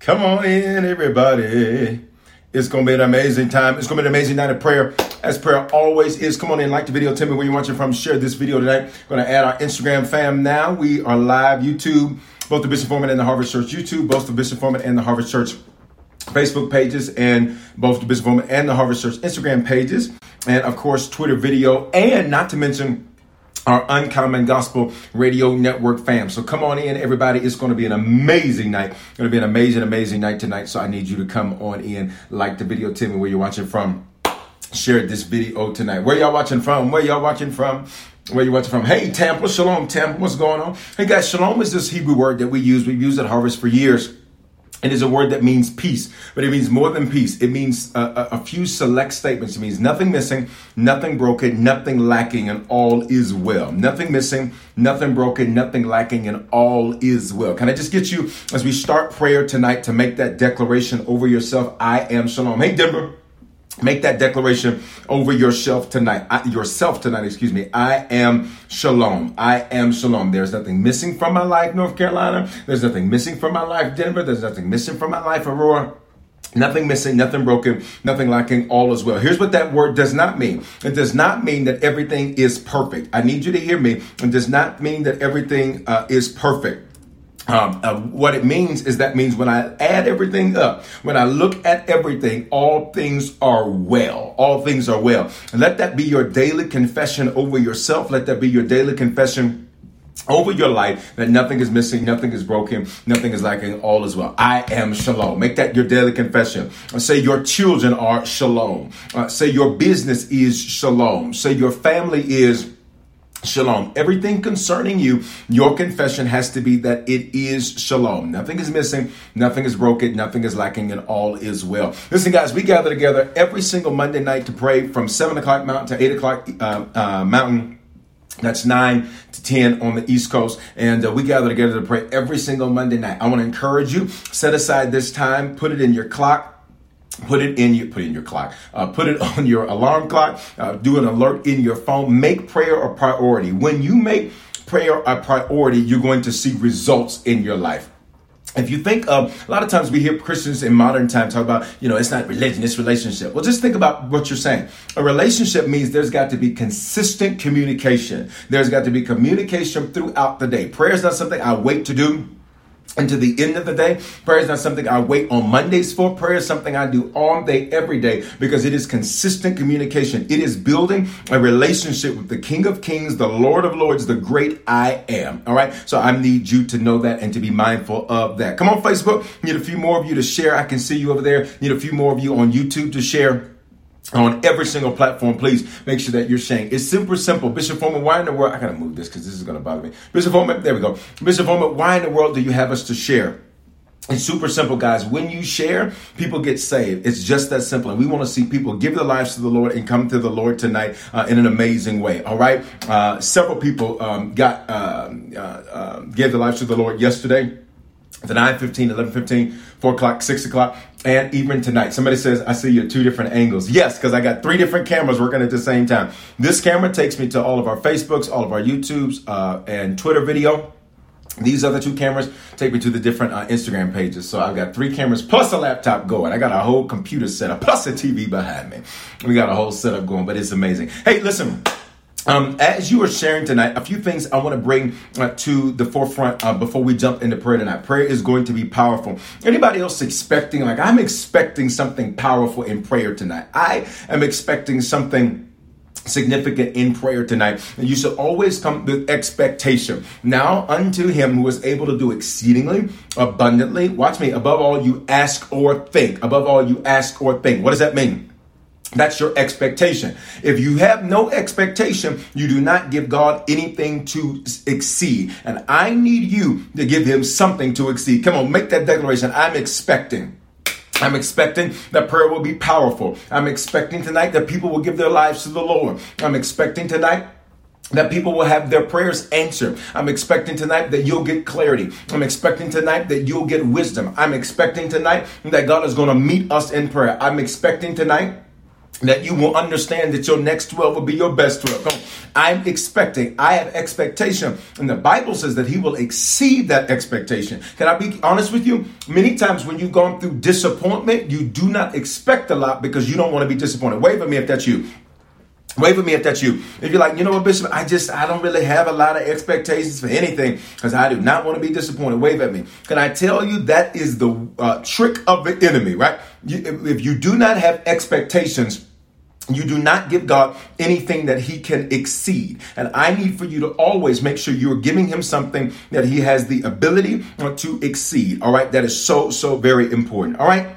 Come on in, everybody. It's going to be an amazing time. It's going to be an amazing night of prayer, as prayer always is. Come on in, like the video, tell me where you're watching from. Share this video today. Going to add our Instagram fam now. We are live, YouTube, both the Bishop Foreman and the Harvest Church YouTube, both the Bishop Foreman and the Harvest Church Facebook pages, and both the Bishop Foreman and the Harvest Church Instagram pages, and of course, Twitter video, and not to mention our Uncommon Gospel Radio Network fam. So come on in, everybody. It's going to be an amazing night. It's going to be an amazing, amazing night tonight. So I need you to come on in, like the video, tell me where you're watching from. Share this video tonight. Where y'all watching from? Where y'all watching from? Where you watching from? Hey, Tampa, Shalom, Tampa. What's going on? Hey, guys, Shalom is this Hebrew word that we use. We've used at Harvest for years. It is a word that means peace, but it means more than peace. It means a, a, few select statements. It means nothing missing, nothing broken, nothing lacking, and all is well. Nothing missing, nothing broken, nothing lacking, and all is well. Can I just get you, as we start prayer tonight, to make that declaration over yourself? I am shalom. Hey, Denver. Make that declaration over yourself tonight. I, yourself tonight, excuse me. I am shalom. I am shalom. There's nothing missing from my life, North Carolina. There's nothing missing from my life, Denver. There's nothing missing from my life, Aurora. Nothing missing, nothing broken, nothing lacking, all is well. Here's what that word does not mean. It does not mean that everything is perfect. I need you to hear me. It does not mean that everything uh, is perfect. Um, uh, what it means is that means when I add everything up, when I look at everything, all things are well. All things are well. And let that be your daily confession over yourself. Let that be your daily confession over your life that nothing is missing, nothing is broken, nothing is lacking, all is well. I am shalom. Make that your daily confession. Say your children are shalom. Uh, say your business is shalom. Say your family is Shalom. Everything concerning you, your confession has to be that it is shalom. Nothing is missing, nothing is broken, nothing is lacking, and all is well. Listen, guys, we gather together every single Monday night to pray from 7 o'clock mountain to 8 o'clock uh, uh, mountain. That's 9 to 10 on the East Coast. And uh, we gather together to pray every single Monday night. I want to encourage you, set aside this time, put it in your clock Put it in your put in your clock. Uh, put it on your alarm clock. Uh, do an alert in your phone. Make prayer a priority. When you make prayer a priority, you're going to see results in your life. If you think of a lot of times we hear Christians in modern time talk about, you know, it's not religion, it's relationship. Well, just think about what you're saying. A relationship means there's got to be consistent communication. There's got to be communication throughout the day. Prayer is not something I wait to do. And to the end of the day, prayer is not something I wait on Mondays for. Prayer is something I do all day, every day, because it is consistent communication. It is building a relationship with the King of Kings, the Lord of Lords, the great I am. All right. So I need you to know that and to be mindful of that. Come on, Facebook. Need a few more of you to share. I can see you over there. Need a few more of you on YouTube to share on every single platform, please make sure that you're sharing. It's super simple. Bishop Foreman, why in the world? I gotta move this because this is gonna bother me. Bishop Foreman, there we go. Bishop Foreman, why in the world do you have us to share? It's super simple, guys. When you share, people get saved. It's just that simple. And we want to see people give their lives to the Lord and come to the Lord tonight uh, in an amazing way. All right. Uh, several people um, got um, uh, uh, gave their lives to the Lord yesterday the 9 15, 11 15, 4 o'clock, 6 o'clock, and even tonight. Somebody says, I see you at two different angles. Yes, because I got three different cameras working at the same time. This camera takes me to all of our Facebooks, all of our YouTubes, uh, and Twitter video. These other two cameras take me to the different uh, Instagram pages. So I've got three cameras plus a laptop going. I got a whole computer setup plus a TV behind me. We got a whole setup going, but it's amazing. Hey, listen. Um, as you are sharing tonight, a few things I want to bring uh, to the forefront uh, before we jump into prayer tonight. Prayer is going to be powerful. Anybody else expecting, like I'm expecting something powerful in prayer tonight? I am expecting something significant in prayer tonight. You should always come with expectation. Now unto him who is able to do exceedingly abundantly, watch me, above all you ask or think. Above all you ask or think. What does that mean? That's your expectation. If you have no expectation, you do not give God anything to exceed. And I need you to give him something to exceed. Come on, make that declaration. I'm expecting. I'm expecting that prayer will be powerful. I'm expecting tonight that people will give their lives to the Lord. I'm expecting tonight that people will have their prayers answered. I'm expecting tonight that you'll get clarity. I'm expecting tonight that you'll get wisdom. I'm expecting tonight that God is going to meet us in prayer. I'm expecting tonight that you will understand that your next 12 will be your best 12. Come. I'm expecting, I have expectation. And the Bible says that He will exceed that expectation. Can I be honest with you? Many times when you've gone through disappointment, you do not expect a lot because you don't want to be disappointed. Wave at me if that's you. Wave at me if that's you. If you're like, you know what, Bishop, I just, I don't really have a lot of expectations for anything because I do not want to be disappointed. Wave at me. Can I tell you that is the uh, trick of the enemy, right? You, if you do not have expectations, you do not give God anything that He can exceed. And I need for you to always make sure you're giving Him something that He has the ability to exceed. All right. That is so, so very important. All right.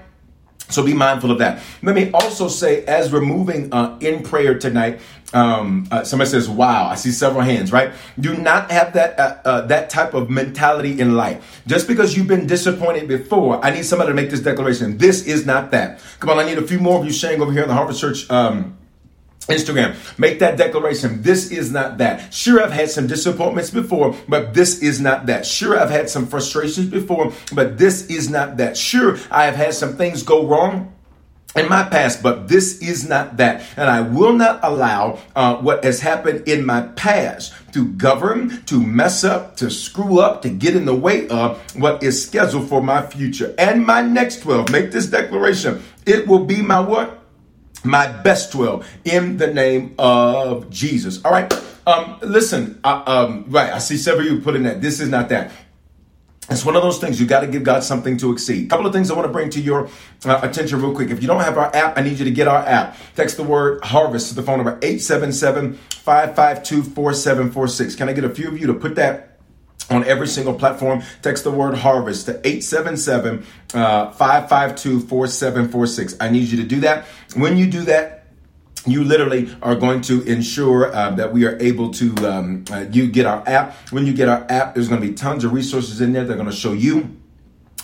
So be mindful of that. Let me also say, as we're moving uh, in prayer tonight, um, uh, somebody says, "Wow!" I see several hands. Right? Do not have that uh, uh, that type of mentality in life. Just because you've been disappointed before, I need somebody to make this declaration. This is not that. Come on, I need a few more of you sharing over here in the Harvest Church. Um, Instagram, make that declaration. This is not that. Sure, I've had some disappointments before, but this is not that. Sure, I've had some frustrations before, but this is not that. Sure, I have had some things go wrong in my past, but this is not that. And I will not allow uh, what has happened in my past to govern, to mess up, to screw up, to get in the way of what is scheduled for my future and my next 12. Make this declaration. It will be my what? My best 12 in the name of Jesus. All right. Um, listen, I, um, right. I see several of you putting that. This is not that. It's one of those things you got to give God something to exceed. A couple of things I want to bring to your uh, attention real quick. If you don't have our app, I need you to get our app. Text the word harvest to the phone number 877 552 4746. Can I get a few of you to put that on every single platform. Text the word harvest to 877 552 4746. I need you to do that. When you do that, you literally are going to ensure uh, that we are able to um, uh, you get our app when you get our app there's going to be tons of resources in there they're going to show you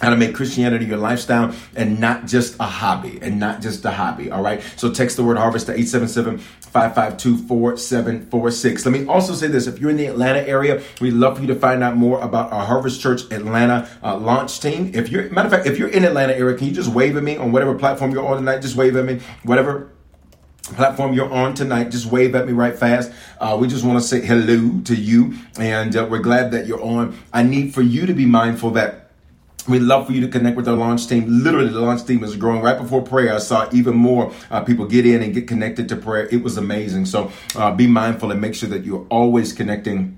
how to make Christianity your lifestyle and not just a hobby and not just a hobby. All right. So text the word harvest to 877-552-4746. Let me also say this. If you're in the Atlanta area, we'd love for you to find out more about our Harvest Church Atlanta uh, launch team. If you're, matter of fact, if you're in Atlanta area, can you just wave at me on whatever platform you're on tonight? Just wave at me, whatever platform you're on tonight, just wave at me right fast. Uh, we just want to say hello to you, and uh, we're glad that you're on. I need for you to be mindful that We'd love for you to connect with our launch team. Literally, the launch team is growing. Right before prayer, I saw even more uh, people get in and get connected to prayer. It was amazing. So uh, be mindful and make sure that you're always connecting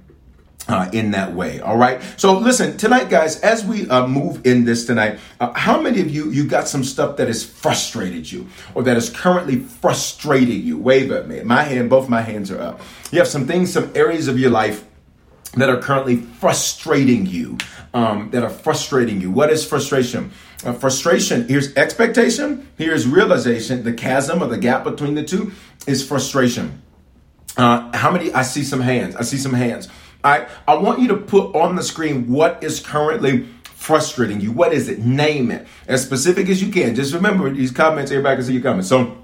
uh, in that way. All right. So listen tonight, guys. As we uh, move in this tonight, uh, how many of you you got some stuff that has frustrated you or that is currently frustrating you? Wave at me. My hand, both my hands are up. You have some things, some areas of your life that are currently frustrating you, um, that are frustrating you. What is frustration? Uh, frustration, here's expectation, here's realization. The chasm or the gap between the two is frustration. Uh, how many? I see some hands. I see some hands. I, I want you to put on the screen what is currently frustrating you. What is it? Name it. As specific as you can. Just remember these comments, everybody can see your comments. So,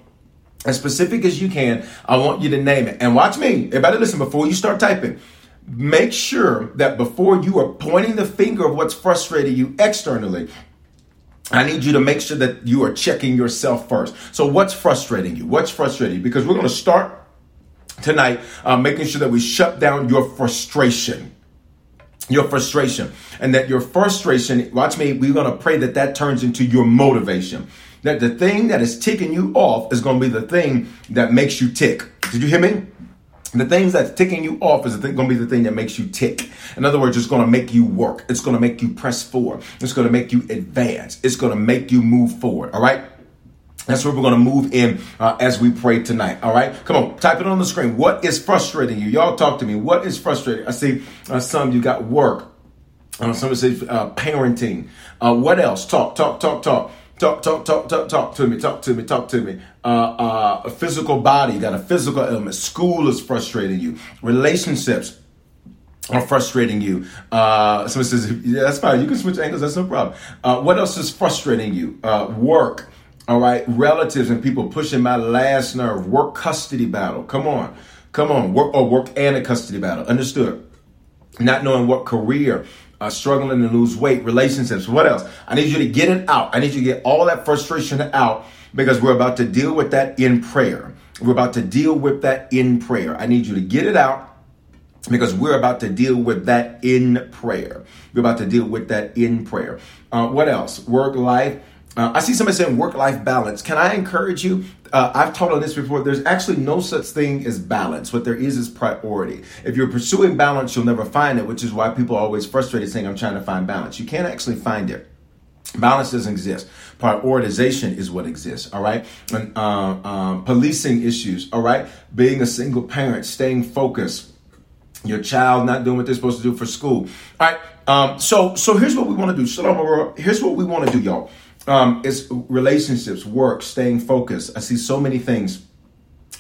as specific as you can, I want you to name it. And watch me. Everybody listen before you start typing make sure that before you are pointing the finger of what's frustrating you externally, I need you to make sure that you are checking yourself first. So, what's frustrating you? What's frustrating you? Because we're going to start tonight uh, making sure that we shut down your frustration. Your frustration. And that your frustration, watch me, we're going to pray that that turns into your motivation. That the thing that is ticking you off is going to be the thing that makes you tick. Did you hear me? The things that's ticking you off is going to be the thing that makes you tick. In other words, it's going to make you work. It's going to make you press forward. It's going to make you advance. It's going to make you move forward. All right. That's where we're going to move in uh, as we pray tonight. All right. Come on. Type it on the screen. What is frustrating you? Y'all talk to me. What is frustrating? I see uh, some you got work. Uh, somebody says uh, parenting. Uh, what else? Talk, talk, talk, talk. Talk, talk, talk, talk, talk to me, talk to me, talk to me. Uh, uh, a physical body, you got a physical ailment. School is frustrating you. Relationships are frustrating you. Uh, someone says, yeah, that's fine. You can switch angles. That's no problem. Uh, what else is frustrating you? Uh, work. All right. Relatives and people pushing my last nerve. Work custody battle. Come on. Come on. Work or work and a custody battle. Understood. Not knowing what career uh, struggling to lose weight, relationships, what else? I need you to get it out. I need you to get all that frustration out because we're about to deal with that in prayer. We're about to deal with that in prayer. I need you to get it out because we're about to deal with that in prayer. We're about to deal with that in prayer. Uh, what else? Work life. Uh, I see somebody saying work life balance. Can I encourage you? Uh, I've taught on this before. There's actually no such thing as balance. What there is is priority. If you're pursuing balance, you'll never find it, which is why people are always frustrated saying, I'm trying to find balance. You can't actually find it. Balance doesn't exist. Prioritization is what exists. All right. And, uh, um, policing issues. All right. Being a single parent, staying focused. Your child not doing what they're supposed to do for school. All right. Um, so, so here's what we want to do. Here's what we want to do, y'all. Um, it's relationships, work, staying focused. I see so many things.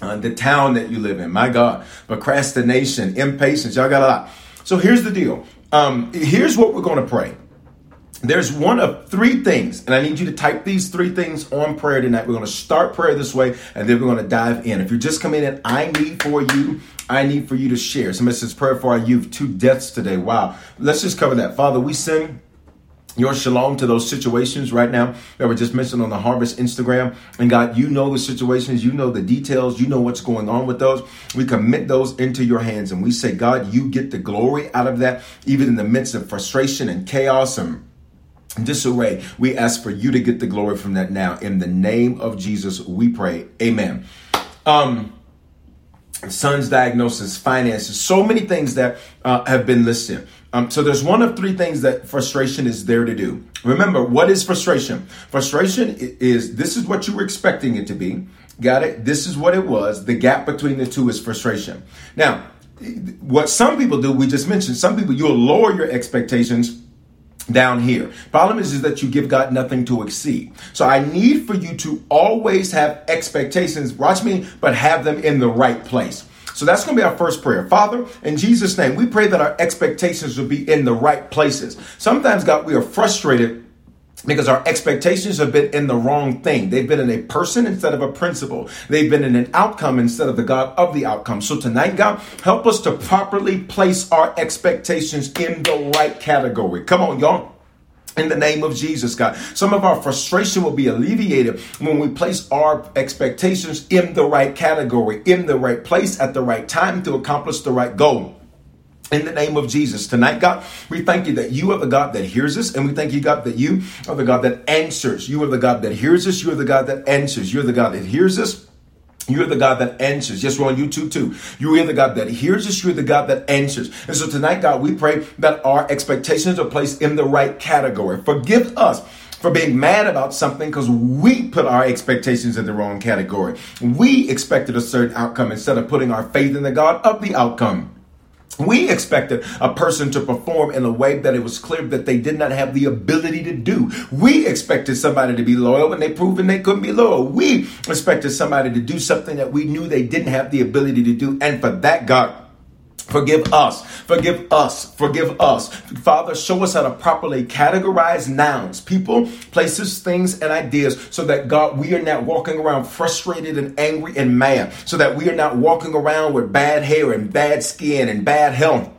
Uh, the town that you live in, my God, procrastination, impatience, y'all got a lot. So here's the deal. Um, here's what we're going to pray. There's one of three things, and I need you to type these three things on prayer tonight. We're going to start prayer this way, and then we're going to dive in. If you're just coming in, I need for you, I need for you to share. Somebody says prayer for our youth, two deaths today. Wow. Let's just cover that. Father, we sing your shalom to those situations right now that were just mentioned on the Harvest Instagram. And God, you know the situations, you know the details, you know what's going on with those. We commit those into your hands and we say, God, you get the glory out of that, even in the midst of frustration and chaos and disarray. We ask for you to get the glory from that now. In the name of Jesus, we pray. Amen. Um, son's diagnosis, finances, so many things that uh, have been listed. Um, so there's one of three things that frustration is there to do. Remember, what is frustration? Frustration is this is what you were expecting it to be. Got it? This is what it was. The gap between the two is frustration. Now, what some people do, we just mentioned, some people you'll lower your expectations down here. Problem is, is that you give God nothing to exceed. So I need for you to always have expectations, watch me, but have them in the right place. So that's going to be our first prayer. Father, in Jesus' name, we pray that our expectations will be in the right places. Sometimes, God, we are frustrated because our expectations have been in the wrong thing. They've been in a person instead of a principle. They've been in an outcome instead of the God of the outcome. So tonight, God, help us to properly place our expectations in the right category. Come on, y'all in the name of Jesus, God. Some of our frustration will be alleviated when we place our expectations in the right category, in the right place, at the right time to accomplish the right goal. In the name of Jesus. Tonight, God, we thank you that you are the God that hears us, and we thank you, God, that you are the God that answers. You are the God that hears us. You are the God that answers. You're the God that hears us. You're the God that answers. Yes, we're on YouTube too. You are the God that hears us. You're the God that answers. And so tonight, God, we pray that our expectations are placed in the right category. Forgive us for being mad about something because we put our expectations in the wrong category. We expected a certain outcome instead of putting our faith in the God of the outcome. We expected a person to perform in a way that it was clear that they did not have the ability to do. We expected somebody to be loyal when they proven they couldn't be loyal. We expected somebody to do something that we knew they didn't have the ability to do. And for that, God, Forgive us, forgive us, forgive us. Father, show us how to properly categorize nouns, people, places, things, and ideas so that God, we are not walking around frustrated and angry and mad, so that we are not walking around with bad hair and bad skin and bad health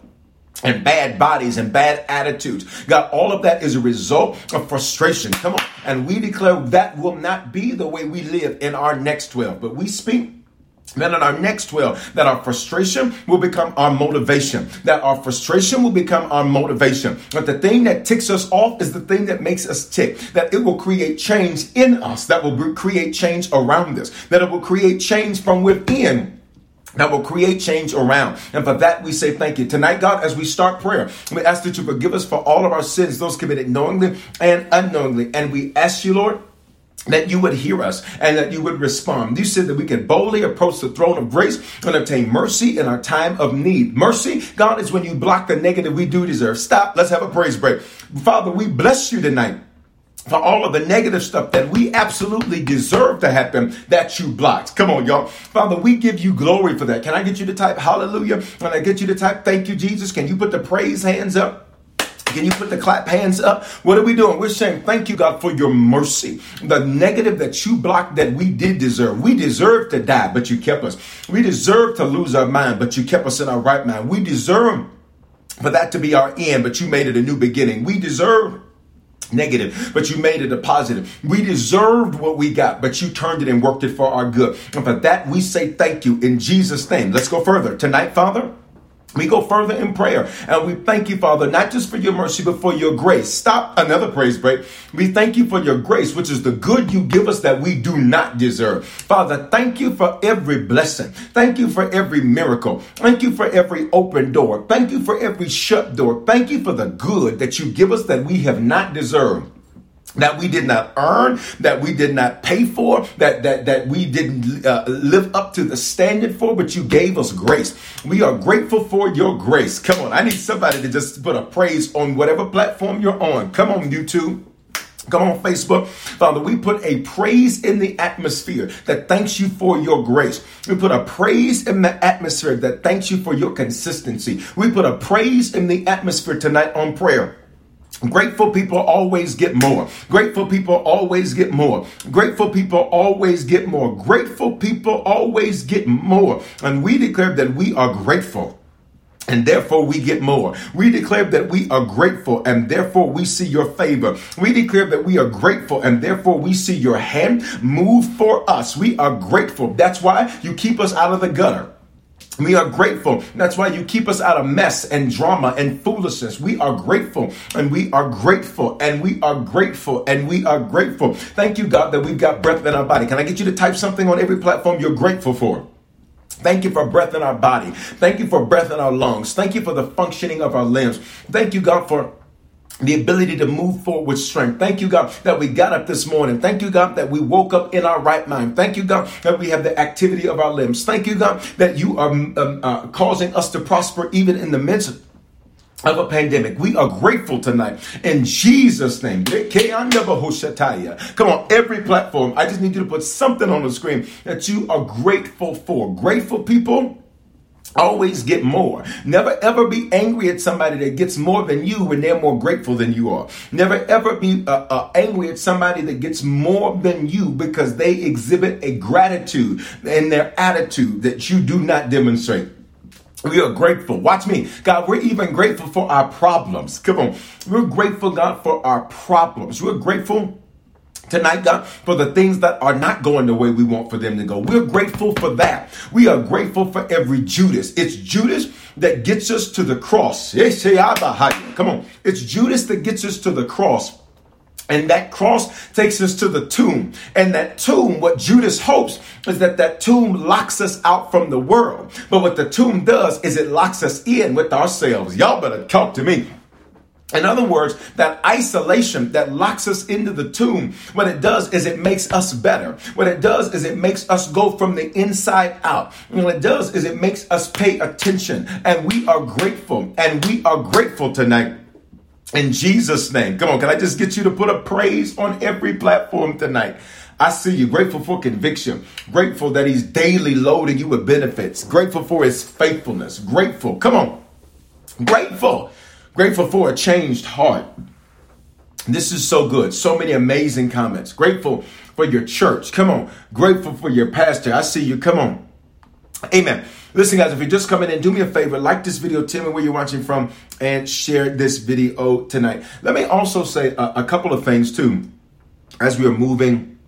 and bad bodies and bad attitudes. God, all of that is a result of frustration. Come on. And we declare that will not be the way we live in our next 12, but we speak then in our next 12, that our frustration will become our motivation. That our frustration will become our motivation. But the thing that ticks us off is the thing that makes us tick. That it will create change in us. That will create change around us. That it will create change from within that will create change around. And for that, we say thank you. Tonight, God, as we start prayer, we ask that you forgive us for all of our sins, those committed knowingly and unknowingly. And we ask you, Lord, that you would hear us and that you would respond. You said that we can boldly approach the throne of grace and obtain mercy in our time of need. Mercy, God, is when you block the negative we do deserve. Stop. Let's have a praise break. Father, we bless you tonight for all of the negative stuff that we absolutely deserve to happen that you blocked. Come on, y'all. Father, we give you glory for that. Can I get you to type hallelujah? Can I get you to type thank you, Jesus? Can you put the praise hands up? Can you put the clap hands up? What are we doing? We're saying, Thank you, God, for your mercy. The negative that you blocked that we did deserve. We deserve to die, but you kept us. We deserve to lose our mind, but you kept us in our right mind. We deserve for that to be our end, but you made it a new beginning. We deserve negative, but you made it a positive. We deserved what we got, but you turned it and worked it for our good. And for that, we say thank you in Jesus' name. Let's go further. Tonight, Father, we go further in prayer and we thank you, Father, not just for your mercy, but for your grace. Stop another praise break. We thank you for your grace, which is the good you give us that we do not deserve. Father, thank you for every blessing. Thank you for every miracle. Thank you for every open door. Thank you for every shut door. Thank you for the good that you give us that we have not deserved that we did not earn, that we did not pay for, that that that we didn't uh, live up to the standard for, but you gave us grace. We are grateful for your grace. Come on, I need somebody to just put a praise on whatever platform you're on. Come on, YouTube. Come on, Facebook. Father, we put a praise in the atmosphere that thanks you for your grace. We put a praise in the atmosphere that thanks you for your consistency. We put a praise in the atmosphere tonight on prayer Grateful people always get more. Grateful people always get more. Grateful people always get more. Grateful people always get more. And we declare that we are grateful and therefore we get more. We declare that we are grateful and therefore we see your favor. We declare that we are grateful and therefore we see your hand move for us. We are grateful. That's why you keep us out of the gutter. We are grateful. That's why you keep us out of mess and drama and foolishness. We are grateful and we are grateful and we are grateful and we are grateful. Thank you, God, that we've got breath in our body. Can I get you to type something on every platform you're grateful for? Thank you for breath in our body. Thank you for breath in our lungs. Thank you for the functioning of our limbs. Thank you, God, for the ability to move forward with strength. Thank you, God, that we got up this morning. Thank you, God, that we woke up in our right mind. Thank you, God, that we have the activity of our limbs. Thank you, God, that you are um, uh, causing us to prosper even in the midst of a pandemic. We are grateful tonight in Jesus' name. Come on, every platform. I just need you to put something on the screen that you are grateful for. Grateful people Always get more. Never ever be angry at somebody that gets more than you when they're more grateful than you are. Never ever be uh, uh, angry at somebody that gets more than you because they exhibit a gratitude in their attitude that you do not demonstrate. We are grateful. Watch me. God, we're even grateful for our problems. Come on. We're grateful, God, for our problems. We're grateful tonight, God, for the things that are not going the way we want for them to go. We're grateful for that. We are grateful for every Judas. It's Judas that gets us to the cross. Ah, Come on. It's Judas that gets us to the cross. And that cross takes us to the tomb. And that tomb, what Judas hopes is that that tomb locks us out from the world. But what the tomb does is it locks us in with ourselves. Y'all better talk to me. In other words, that isolation that locks us into the tomb, what it does is it makes us better. What it does is it makes us go from the inside out. And what it does is it makes us pay attention. And we are grateful. And we are grateful tonight. In Jesus' name. Come on, can I just get you to put a praise on every platform tonight? I see you. Grateful for conviction. Grateful that He's daily loading you with benefits. Grateful for His faithfulness. Grateful. Come on. Grateful Grateful for a changed heart. This is so good. So many amazing comments. Grateful for your church. Come on. Grateful for your pastor. I see you. Come on. Amen. Listen, guys, if you're just coming in, do me a favor, like this video, tell me where you're watching from, and share this video tonight. Let me also say a, a couple of things, too, as we are moving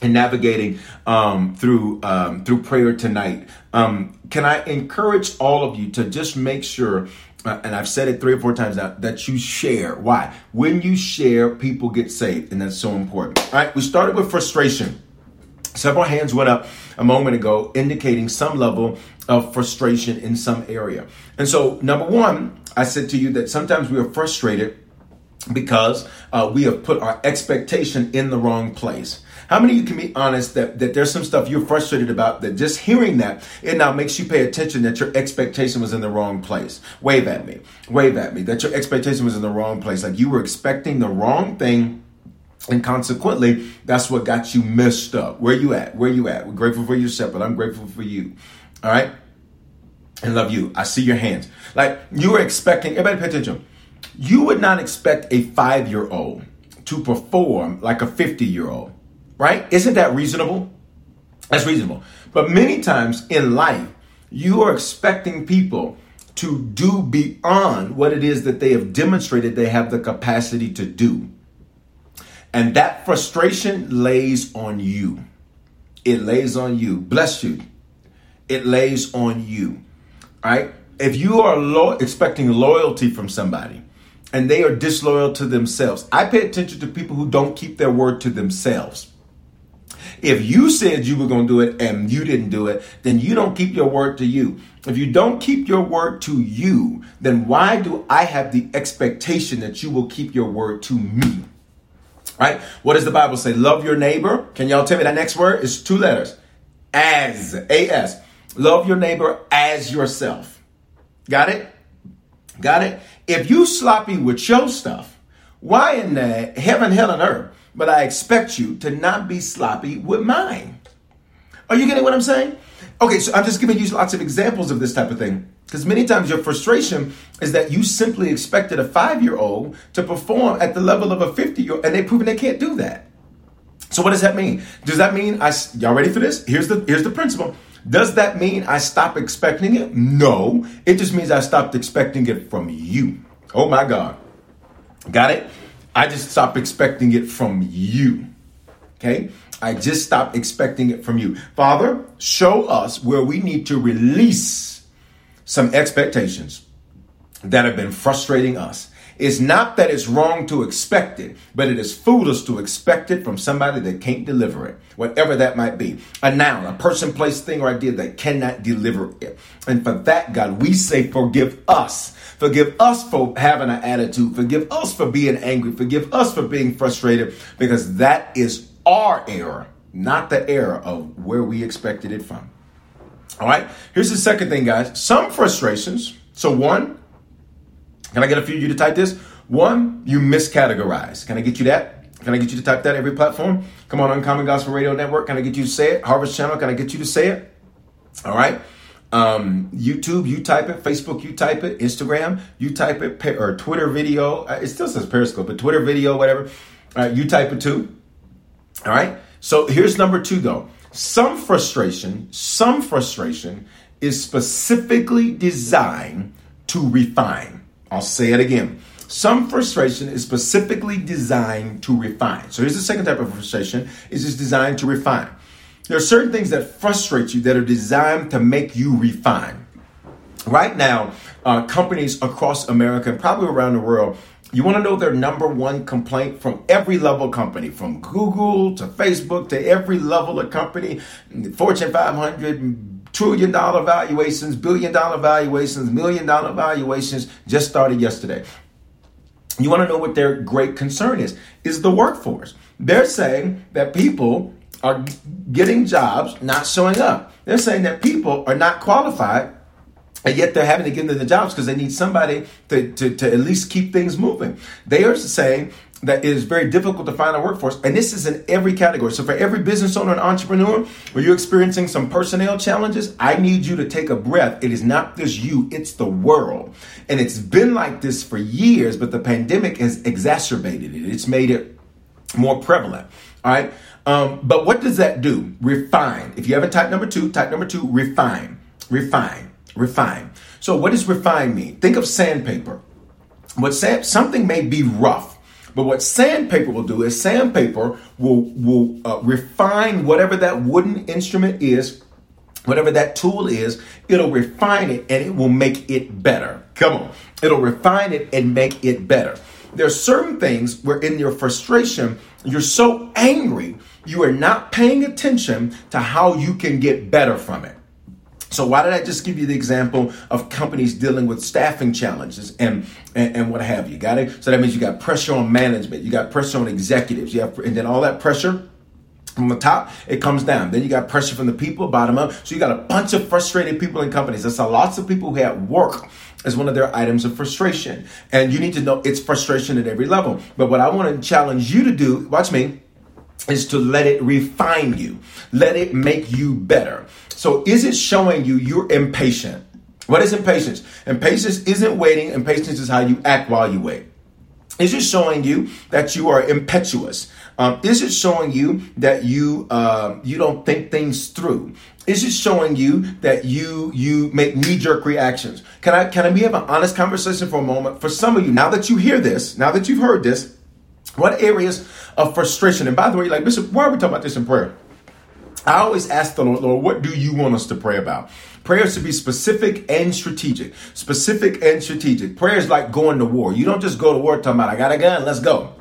and navigating um, through um, through prayer tonight. Um, can I encourage all of you to just make sure and I've said it three or four times now, that you share. Why? When you share, people get saved, and that's so important. All right, we started with frustration. Several hands went up a moment ago, indicating some level of frustration in some area. And so, number one, I said to you that sometimes we are frustrated because uh, we have put our expectation in the wrong place. How many of you can be honest that, that there's some stuff you're frustrated about that just hearing that, it now makes you pay attention that your expectation was in the wrong place? Wave at me. Wave at me. That your expectation was in the wrong place. Like you were expecting the wrong thing. And consequently, that's what got you messed up. Where you at? Where you at? We're grateful for your shepherd. I'm grateful for you. All right? And love you. I see your hands. Like you were expecting, everybody pay attention. You would not expect a five year old to perform like a 50 year old right? Isn't that reasonable? That's reasonable. But many times in life, you are expecting people to do beyond what it is that they have demonstrated they have the capacity to do. And that frustration lays on you. It lays on you. Bless you. It lays on you. Right? If you are lo- expecting loyalty from somebody and they are disloyal to themselves, I pay attention to people who don't keep their word to themselves. If you said you were going to do it and you didn't do it, then you don't keep your word to you. If you don't keep your word to you, then why do I have the expectation that you will keep your word to me? Right? What does the Bible say? Love your neighbor. Can y'all tell me that next word? It's two letters. As. A-S. Love your neighbor as yourself. Got it? Got it? If you sloppy with your stuff, why in the heaven, hell, and earth but I expect you to not be sloppy with mine. Are you getting what I'm saying? Okay, so I'm just giving you lots of examples of this type of thing. Because many times your frustration is that you simply expected a five year old to perform at the level of a 50 year old, and they've proven they can't do that. So what does that mean? Does that mean I y'all ready for this? Here's the here's the principle. Does that mean I stop expecting it? No. It just means I stopped expecting it from you. Oh my God. Got it? I just stopped expecting it from you. Okay? I just stopped expecting it from you. Father, show us where we need to release some expectations that have been frustrating us. It's not that it's wrong to expect it, but it is foolish to expect it from somebody that can't deliver it, whatever that might be. A noun, a person, place, thing, or idea that cannot deliver it. And for that, God, we say, forgive us. Forgive us for having an attitude. Forgive us for being angry. Forgive us for being frustrated because that is our error, not the error of where we expected it from. All right, here's the second thing, guys. Some frustrations. So, one, can I get a few of you to type this? One, you miscategorize. Can I get you that? Can I get you to type that every platform? Come on, Uncommon Gospel Radio Network. Can I get you to say it? Harvest Channel, can I get you to say it? All right. Um, YouTube, you type it. Facebook, you type it. Instagram, you type it. Or Twitter video. Uh, it still says Periscope, but Twitter video, whatever. Uh, you type it too. All right. So here's number two, though. Some frustration, some frustration is specifically designed to refine. I'll say it again. Some frustration is specifically designed to refine. So here's the second type of frustration is just designed to refine. There are certain things that frustrate you that are designed to make you refine. Right now, uh, companies across America and probably around the world, you want to know their number one complaint from every level company, from Google to Facebook to every level of company, Fortune 500, trillion dollar valuations, billion dollar valuations, million dollar valuations just started yesterday. You want to know what their great concern is? Is the workforce. They're saying that people are getting jobs, not showing up. They're saying that people are not qualified, and yet they're having to get into the jobs because they need somebody to, to, to at least keep things moving. They are saying that it is very difficult to find a workforce. And this is in every category. So for every business owner and entrepreneur, where you're experiencing some personnel challenges, I need you to take a breath. It is not just you, it's the world. And it's been like this for years, but the pandemic has exacerbated it. It's made it more prevalent. All right. Um, but what does that do? Refine. If you haven't typed number two, type number two, refine, refine, refine. So what does refine mean? Think of sandpaper. What sand, something may be rough but what sandpaper will do is sandpaper will will uh, refine whatever that wooden instrument is, whatever that tool is. It'll refine it and it will make it better. Come on, it'll refine it and make it better. There are certain things where in your frustration you're so angry you are not paying attention to how you can get better from it. So why did I just give you the example of companies dealing with staffing challenges and, and, and what have you? Got it? So that means you got pressure on management, you got pressure on executives, you have, and then all that pressure from the top, it comes down. Then you got pressure from the people, bottom up. So you got a bunch of frustrated people in companies. There's a lots of people who have work as one of their items of frustration. And you need to know it's frustration at every level. But what I want to challenge you to do, watch me, is to let it refine you. Let it make you better. So is it showing you you're impatient? What is impatience? Impatience isn't waiting. Impatience is how you act while you wait. Is it showing you that you are impetuous? Um, is it showing you that you uh, you don't think things through? Is it showing you that you you make knee jerk reactions? Can I can I we have an honest conversation for a moment? For some of you, now that you hear this, now that you've heard this, what areas of frustration? And by the way, like Bishop, why are we talking about this in prayer? I always ask the Lord, Lord, what do you want us to pray about? Prayers to be specific and strategic. Specific and strategic. Prayers like going to war. You don't just go to war talking about, I got a gun, let's go.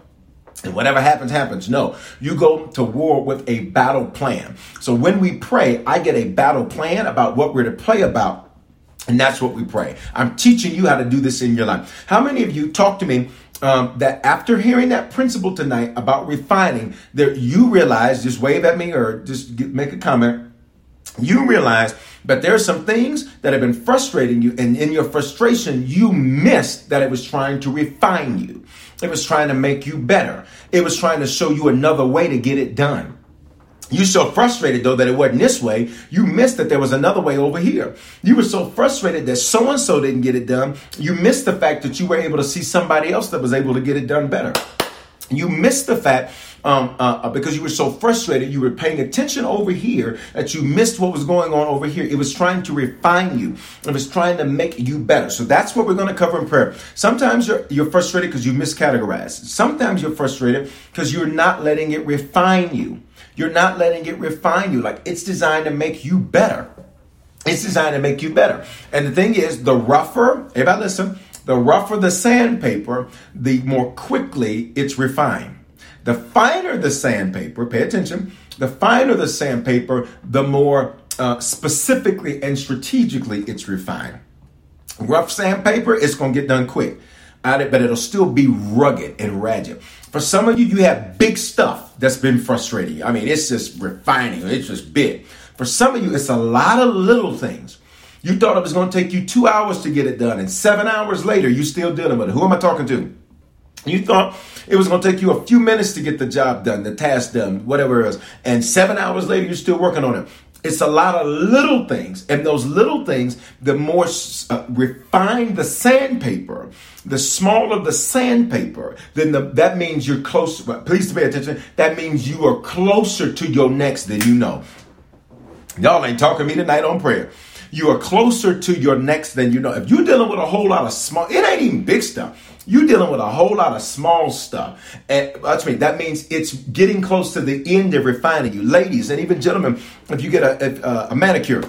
And whatever happens, happens. No, you go to war with a battle plan. So when we pray, I get a battle plan about what we're to pray about. And that's what we pray. I'm teaching you how to do this in your life. How many of you talk to me um, that after hearing that principle tonight about refining, that you realize, just wave at me or just get, make a comment, you realize that there are some things that have been frustrating you, and in your frustration, you missed that it was trying to refine you. It was trying to make you better. It was trying to show you another way to get it done. You so frustrated though that it wasn't this way, you missed that there was another way over here. You were so frustrated that so and so didn't get it done, you missed the fact that you were able to see somebody else that was able to get it done better. You missed the fact um, uh, uh, because you were so frustrated, you were paying attention over here that you missed what was going on over here. It was trying to refine you. It was trying to make you better. So that's what we're going to cover in prayer. Sometimes you're, you're frustrated because you miscategorized. Sometimes you're frustrated because you're not letting it refine you. You're not letting it refine you. Like it's designed to make you better. It's designed to make you better. And the thing is, the rougher, everybody listen, the rougher the sandpaper, the more quickly it's refined. The finer the sandpaper, pay attention, the finer the sandpaper, the more uh, specifically and strategically it's refined. Rough sandpaper, it's going to get done quick. But it'll still be rugged and ragged. For some of you, you have big stuff that's been frustrating I mean, it's just refining, it's just big. For some of you, it's a lot of little things. You thought it was going to take you two hours to get it done, and seven hours later, you're still dealing with it. Who am I talking to? You thought it was going to take you a few minutes to get the job done, the task done, whatever it is. And seven hours later, you're still working on it. It's a lot of little things. And those little things, the more uh, refined the sandpaper, the smaller the sandpaper, then the, that means you're close. Please pay attention. That means you are closer to your next than you know. Y'all ain't talking to me tonight on prayer. You are closer to your next than you know. If you're dealing with a whole lot of small, it ain't even big stuff. You're dealing with a whole lot of small stuff. And that's me. That means it's getting close to the end of refining you. Ladies and even gentlemen, if you get a, a, a manicure,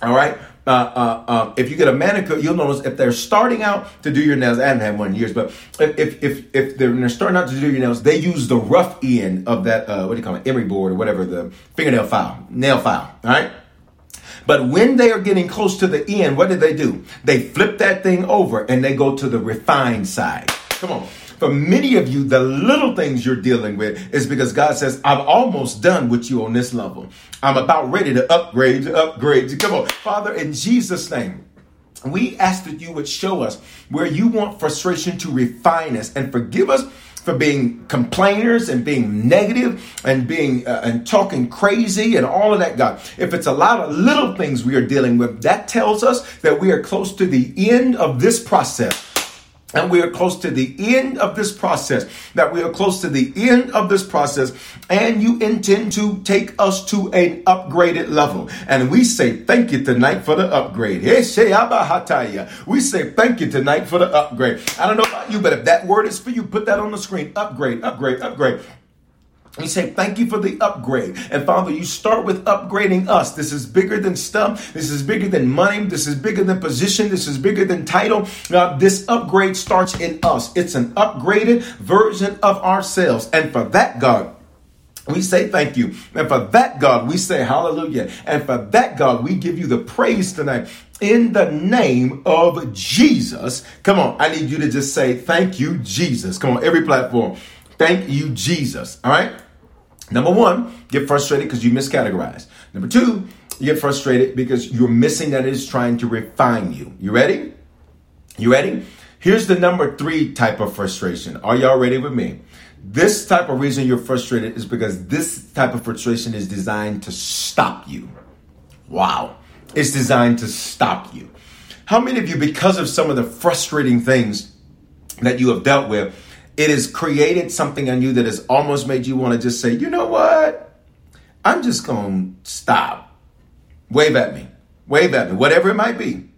all right, uh, uh, uh, if you get a manicure, you'll notice if they're starting out to do your nails. I haven't had one in years, but if if if they're, they're starting out to do your nails, they use the rough end of that uh, what do you call it, emery board or whatever the fingernail file, nail file. All right. But when they are getting close to the end, what do they do? They flip that thing over and they go to the refined side. Come on. For many of you, the little things you're dealing with is because God says, I'm almost done with you on this level. I'm about ready to upgrade, upgrade. Come on. Father, in Jesus' name. We ask that you would show us where you want frustration to refine us and forgive us for being complainers and being negative and being uh, and talking crazy and all of that, God. If it's a lot of little things we are dealing with, that tells us that we are close to the end of this process. And we are close to the end of this process. That we are close to the end of this process. And you intend to take us to an upgraded level. And we say thank you tonight for the upgrade. We say thank you tonight for the upgrade. I don't know about you, but if that word is for you, put that on the screen. Upgrade, upgrade, upgrade. You say, thank you for the upgrade. And Father, you start with upgrading us. This is bigger than stuff. This is bigger than money. This is bigger than position. This is bigger than title. Now, this upgrade starts in us. It's an upgraded version of ourselves. And for that, God, We say thank you. And for that, God, we say hallelujah. And for that, God, we give you the praise tonight in the name of Jesus. Come on, I need you to just say thank you, Jesus. Come on, every platform. Thank you, Jesus. All right? Number one, get frustrated because you miscategorize. Number two, you get frustrated because you're missing that it is trying to refine you. You ready? You ready? Here's the number three type of frustration. Are y'all ready with me? This type of reason you're frustrated is because this type of frustration is designed to stop you. Wow. It's designed to stop you. How many of you, because of some of the frustrating things that you have dealt with, it has created something on you that has almost made you want to just say, you know what? I'm just going to stop. Wave at me. Wave at me. Whatever it might be.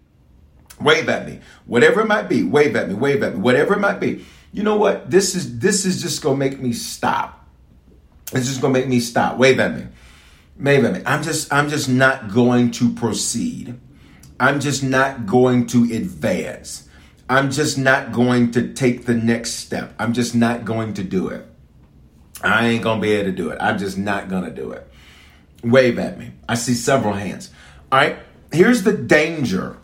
Wave at me. Whatever it might be. Wave at me. Wave at me. Whatever it might be you know what? This is this is just gonna make me stop. It's just gonna make me stop. Wave at me. Wave at me. I'm just I'm just not going to proceed. I'm just not going to advance. I'm just not going to take the next step. I'm just not going to do it. I ain't gonna be able to do it. I'm just not gonna do it. Wave at me. I see several hands. All right. Here's the danger.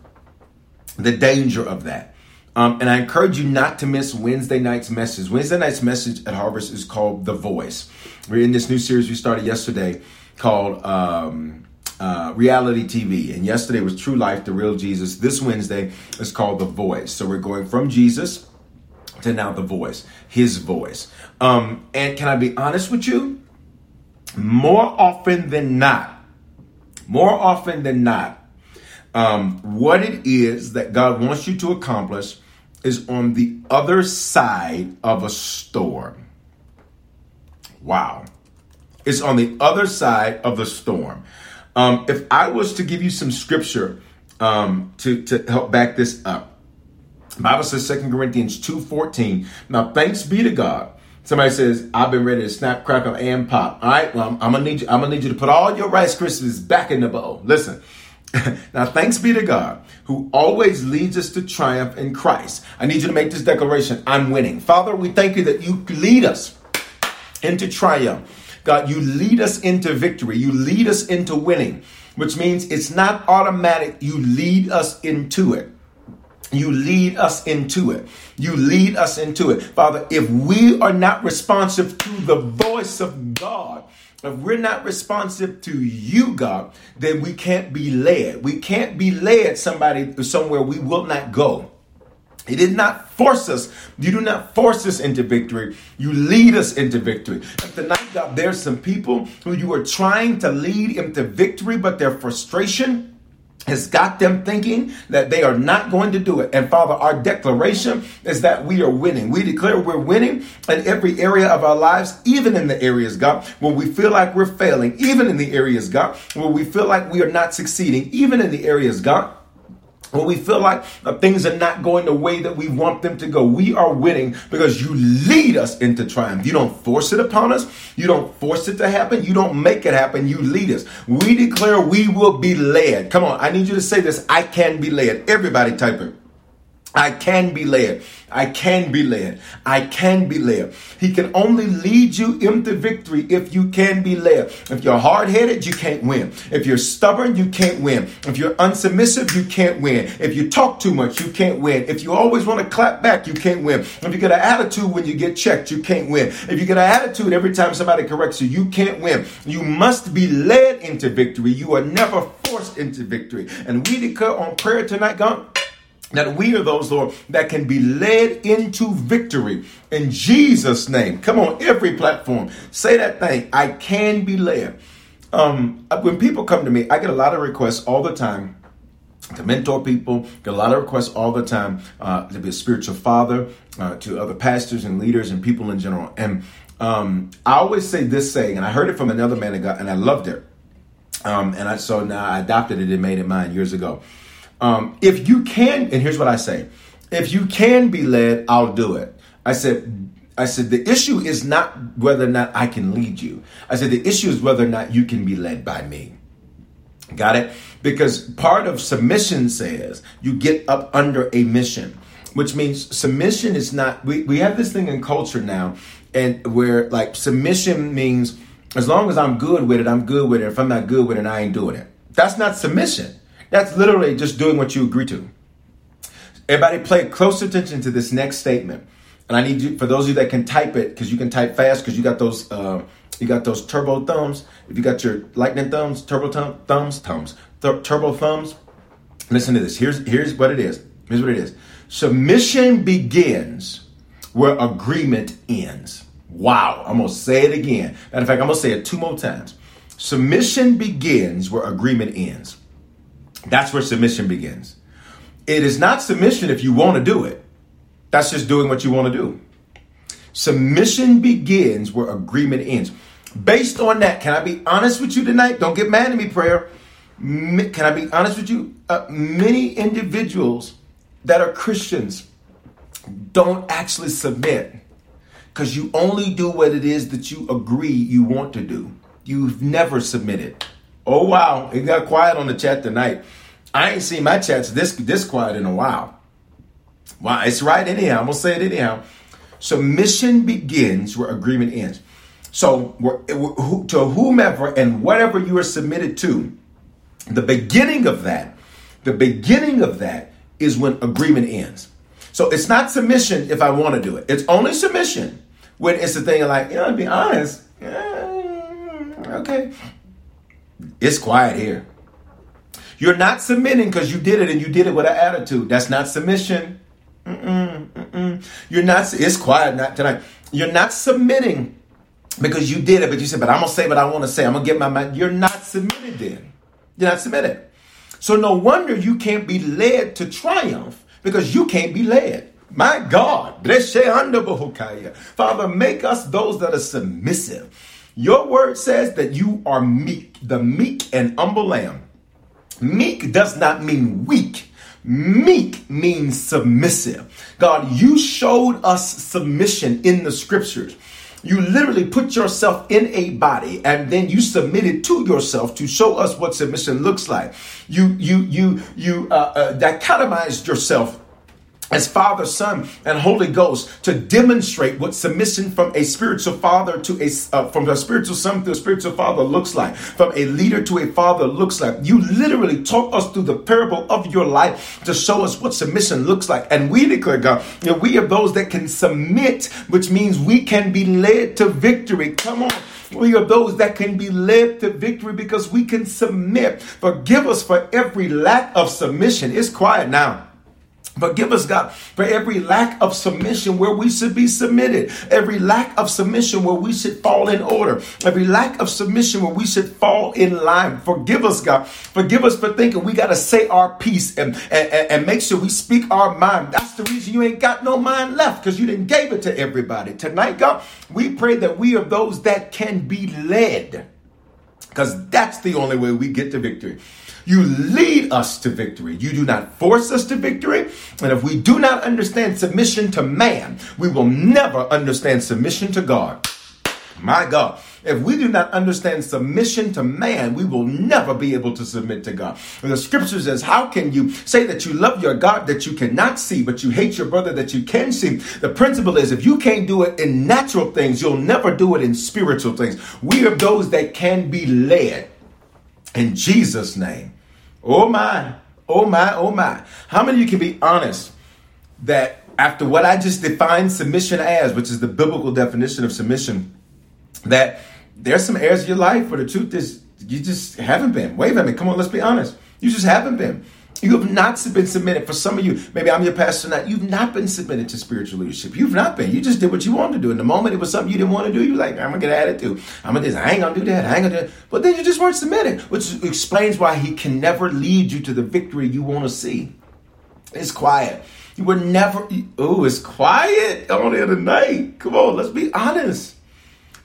The danger of that um, and I encourage you not to miss Wednesday night's message. Wednesday night's message at Harvest is called The Voice. We're in this new series we started yesterday called um, uh, Reality TV. And yesterday was True Life, The Real Jesus. This Wednesday is called The Voice. So we're going from Jesus to now The Voice, His voice. Um, and can I be honest with you? More often than not, more often than not, um, what it is that God wants you to accomplish is on the other side of a storm. Wow. It's on the other side of the storm. Um, if I was to give you some scripture um, to, to help back this up, Bible says 2 Corinthians 2.14. Now thanks be to God. Somebody says, I've been ready to snap, crackle, and pop. All right, well, I'm, I'm, gonna need you, I'm gonna need you to put all your Rice Krispies back in the bowl. Listen, now, thanks be to God who always leads us to triumph in Christ. I need you to make this declaration I'm winning. Father, we thank you that you lead us into triumph. God, you lead us into victory. You lead us into winning, which means it's not automatic. You lead us into it. You lead us into it. You lead us into it. Father, if we are not responsive to the voice of God, if we're not responsive to you, God, then we can't be led. We can't be led somebody somewhere we will not go. He did not force us. You do not force us into victory. You lead us into victory. And tonight, God, there's some people who you are trying to lead into victory, but their frustration has got them thinking that they are not going to do it. And Father, our declaration is that we are winning. We declare we're winning in every area of our lives, even in the areas, God, where we feel like we're failing, even in the areas, God, where we feel like we are not succeeding, even in the areas, God when we feel like uh, things are not going the way that we want them to go, we are winning because you lead us into triumph. You don't force it upon us. You don't force it to happen. You don't make it happen. You lead us. We declare we will be led. Come on, I need you to say this. I can be led. Everybody type it. I can be led. I can be led. I can be led. He can only lead you into victory if you can be led. If you're hard headed, you can't win. If you're stubborn, you can't win. If you're unsubmissive, you can't win. If you talk too much, you can't win. If you always want to clap back, you can't win. If you get an attitude when you get checked, you can't win. If you get an attitude every time somebody corrects you, you can't win. You must be led into victory. You are never forced into victory. And we declare on prayer tonight, God that we are those, Lord, that can be led into victory in Jesus' name. Come on, every platform, say that thing. I can be led. Um, when people come to me, I get a lot of requests all the time to mentor people. Get a lot of requests all the time uh, to be a spiritual father uh, to other pastors and leaders and people in general. And um, I always say this saying, and I heard it from another man of God, and I loved it. Um, and I so now I adopted it and made it mine years ago. Um, if you can, and here's what I say: if you can be led, I'll do it. I said, I said the issue is not whether or not I can lead you. I said the issue is whether or not you can be led by me. Got it? Because part of submission says you get up under a mission, which means submission is not. We we have this thing in culture now, and where like submission means As long as I'm good with it, I'm good with it. If I'm not good with it, I ain't doing it. That's not submission. That's literally just doing what you agree to. Everybody pay close attention to this next statement. And I need you, for those of you that can type it, because you can type fast, because you got those, uh, you got those turbo thumbs. If you got your lightning thumbs, turbo th- thumbs, thumbs, th- turbo thumbs. Listen to this. Here's here's what it is. Here's what it is. Submission begins where agreement ends. Wow. I'm gonna say it again. Matter of fact, I'm gonna say it two more times. Submission begins where agreement ends. That's where submission begins. It is not submission if you want to do it. That's just doing what you want to do. Submission begins where agreement ends. Based on that, can I be honest with you tonight? Don't get mad at me, prayer. Can I be honest with you? Uh, many individuals that are Christians don't actually submit because you only do what it is that you agree you want to do. You've never submitted. Oh wow, it got quiet on the chat tonight. I ain't seen my chats this this quiet in a while. Wow, it's right anyhow. I'm gonna say it anyhow. Submission begins where agreement ends. So to whomever and whatever you are submitted to, the beginning of that, the beginning of that is when agreement ends. So it's not submission if I want to do it. It's only submission when it's the thing like, you know, to be honest, okay, it's quiet here. You're not submitting because you did it and you did it with an attitude. That's not submission. Mm-mm, mm-mm. You're not. It's quiet not tonight. You're not submitting because you did it, but you said, "But I'm gonna say what I want to say. I'm gonna get my mind." You're not submitted. Then you're not submitted. So no wonder you can't be led to triumph because you can't be led. My God, Father, make us those that are submissive. Your word says that you are meek, the meek and humble lamb. Meek does not mean weak. Meek means submissive. God, you showed us submission in the scriptures. You literally put yourself in a body and then you submitted to yourself to show us what submission looks like. You you you you uh, uh, dichotomized yourself as Father, Son, and Holy Ghost to demonstrate what submission from a spiritual father to a uh, from a spiritual son to a spiritual father looks like, from a leader to a father looks like. You literally talk us through the parable of your life to show us what submission looks like, and we declare, God, know, we are those that can submit, which means we can be led to victory. Come on. We are those that can be led to victory because we can submit. Forgive us for every lack of submission. It's quiet now. Forgive us, God, for every lack of submission where we should be submitted, every lack of submission where we should fall in order, every lack of submission where we should fall in line. Forgive us, God. Forgive us for thinking we got to say our piece and, and, and make sure we speak our mind. That's the reason you ain't got no mind left because you didn't gave it to everybody. Tonight, God, we pray that we are those that can be led because that's the only way we get to victory. You lead us to victory. You do not force us to victory. And if we do not understand submission to man, we will never understand submission to God. My God. If we do not understand submission to man, we will never be able to submit to God. And the scripture says, How can you say that you love your God that you cannot see, but you hate your brother that you can see? The principle is if you can't do it in natural things, you'll never do it in spiritual things. We are those that can be led in Jesus' name. Oh my, oh my, oh my. How many of you can be honest that after what I just defined submission as, which is the biblical definition of submission, that there's some areas of your life where the truth is you just haven't been. Wave at me. Come on, let's be honest. You just haven't been. You have not been submitted. For some of you, maybe I'm your pastor now, you've not been submitted to spiritual leadership. You've not been. You just did what you wanted to do. In the moment it was something you didn't want to do, you're like, I'm gonna get attitude. I'm gonna this. I ain't gonna do that. I ain't gonna do that. But then you just weren't submitted, which explains why he can never lead you to the victory you want to see. It's quiet. You were never, oh, it's quiet on here tonight. Come on, let's be honest.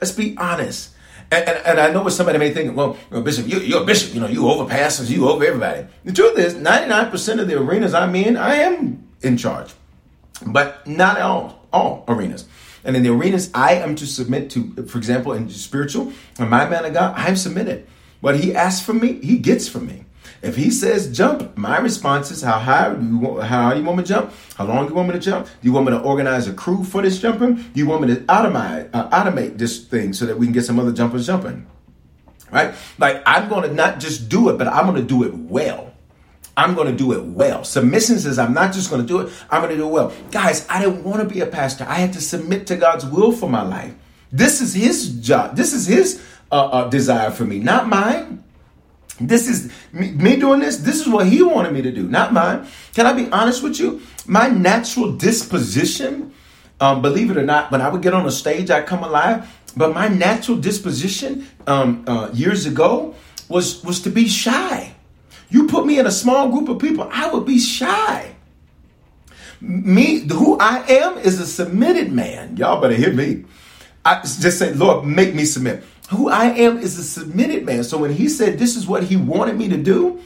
Let's be honest. And, and, and, I know what somebody may think, well, well Bishop, you, are a bishop, you know, you over pastors, you over everybody. The truth is, 99% of the arenas I'm in, I am in charge. But not all, all arenas. And in the arenas I am to submit to, for example, in spiritual, and my man of God, I'm submitted. What he asks from me, he gets from me. If he says jump, my response is how high do you want, how you want me to jump? How long do you want me to jump? Do you want me to organize a crew for this jumping? Do you want me to automate uh, automate this thing so that we can get some other jumpers jumping? Right? Like I'm going to not just do it, but I'm going to do it well. I'm going to do it well. Submission says I'm not just going to do it, I'm going to do it well. Guys, I didn't want to be a pastor. I had to submit to God's will for my life. This is his job. This is his uh, uh, desire for me, not mine. This is me, doing this. This is what he wanted me to do, not mine. Can I be honest with you? My natural disposition, um, believe it or not, when I would get on a stage, I come alive. But my natural disposition um, uh, years ago was was to be shy. You put me in a small group of people, I would be shy. Me, who I am, is a submitted man. Y'all better hear me. I just say, Lord, make me submit. Who I am is a submitted man. So when he said this is what he wanted me to do,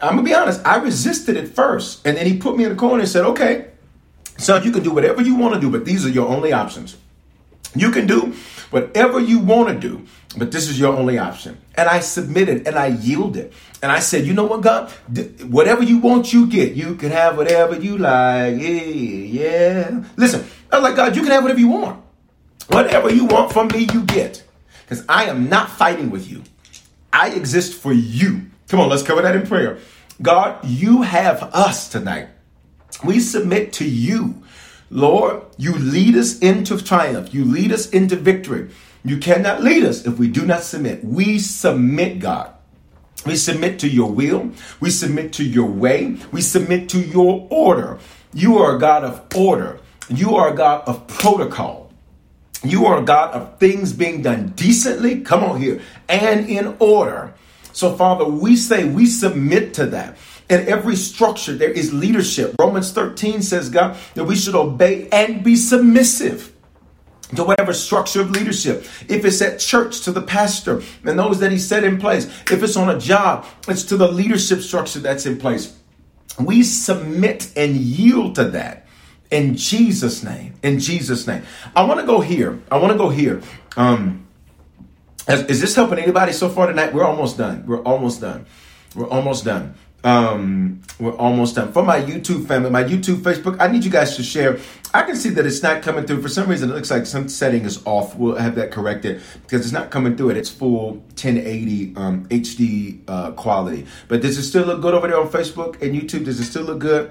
I'm gonna be honest, I resisted it first. And then he put me in the corner and said, okay, son, you can do whatever you want to do, but these are your only options. You can do whatever you want to do, but this is your only option. And I submitted and I yielded. And I said, you know what, God? Whatever you want, you get. You can have whatever you like. Yeah, yeah. Listen, I was like, God, you can have whatever you want. Whatever you want from me, you get. Because I am not fighting with you. I exist for you. Come on, let's cover that in prayer. God, you have us tonight. We submit to you. Lord, you lead us into triumph. You lead us into victory. You cannot lead us if we do not submit. We submit, God. We submit to your will. We submit to your way. We submit to your order. You are a God of order. You are a God of protocol. You are a God of things being done decently, come on here, and in order. So, Father, we say we submit to that. In every structure, there is leadership. Romans 13 says, God, that we should obey and be submissive to whatever structure of leadership. If it's at church, to the pastor and those that he set in place. If it's on a job, it's to the leadership structure that's in place. We submit and yield to that in Jesus' name. In Jesus' name. I want to go here. I want to go here. Um, is, is this helping anybody so far tonight? We're almost done. We're almost done. We're almost done. Um, we're almost done. For my YouTube family, my YouTube, Facebook, I need you guys to share. I can see that it's not coming through. For some reason, it looks like some setting is off. We'll have that corrected because it's not coming through at its full 1080 um, HD uh, quality. But does it still look good over there on Facebook and YouTube? Does it still look good?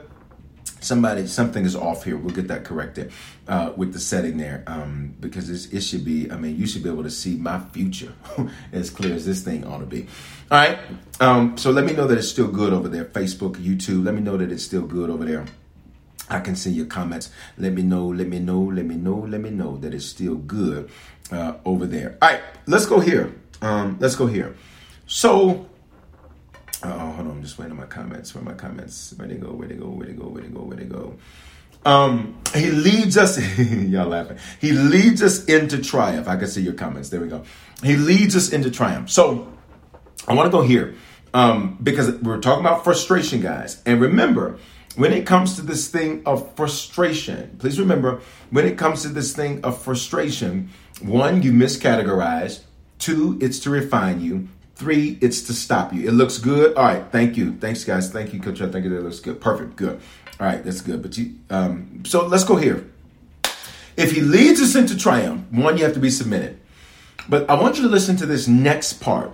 Somebody something is off here we'll get that corrected uh, with the setting there um, because it should be i mean you should be able to see my future as clear as this thing ought to be all right um, so let me know that it's still good over there facebook youtube let me know that it's still good over there I can see your comments. Let me know, let me know, let me know, let me know that it's still good uh, over there. All right, let's go here. Um, let's go here. So, Oh, hold on. I'm just waiting on my comments. Where my comments? Where they go? Where they go? Where they go? Where they go? Where they go? Um, he leads us. y'all laughing. He leads us into triumph. I can see your comments. There we go. He leads us into triumph. So I want to go here um, because we're talking about frustration, guys. And remember, when it comes to this thing of frustration, please remember when it comes to this thing of frustration, one, you miscategorize. Two, it's to refine you. Three, it's to stop you. It looks good. All right, thank you. Thanks, guys. Thank you, Coach. I think it looks good. Perfect. Good. All right, that's good. But you, um, so let's go here. If he leads us into triumph, one, you have to be submitted. But I want you to listen to this next part.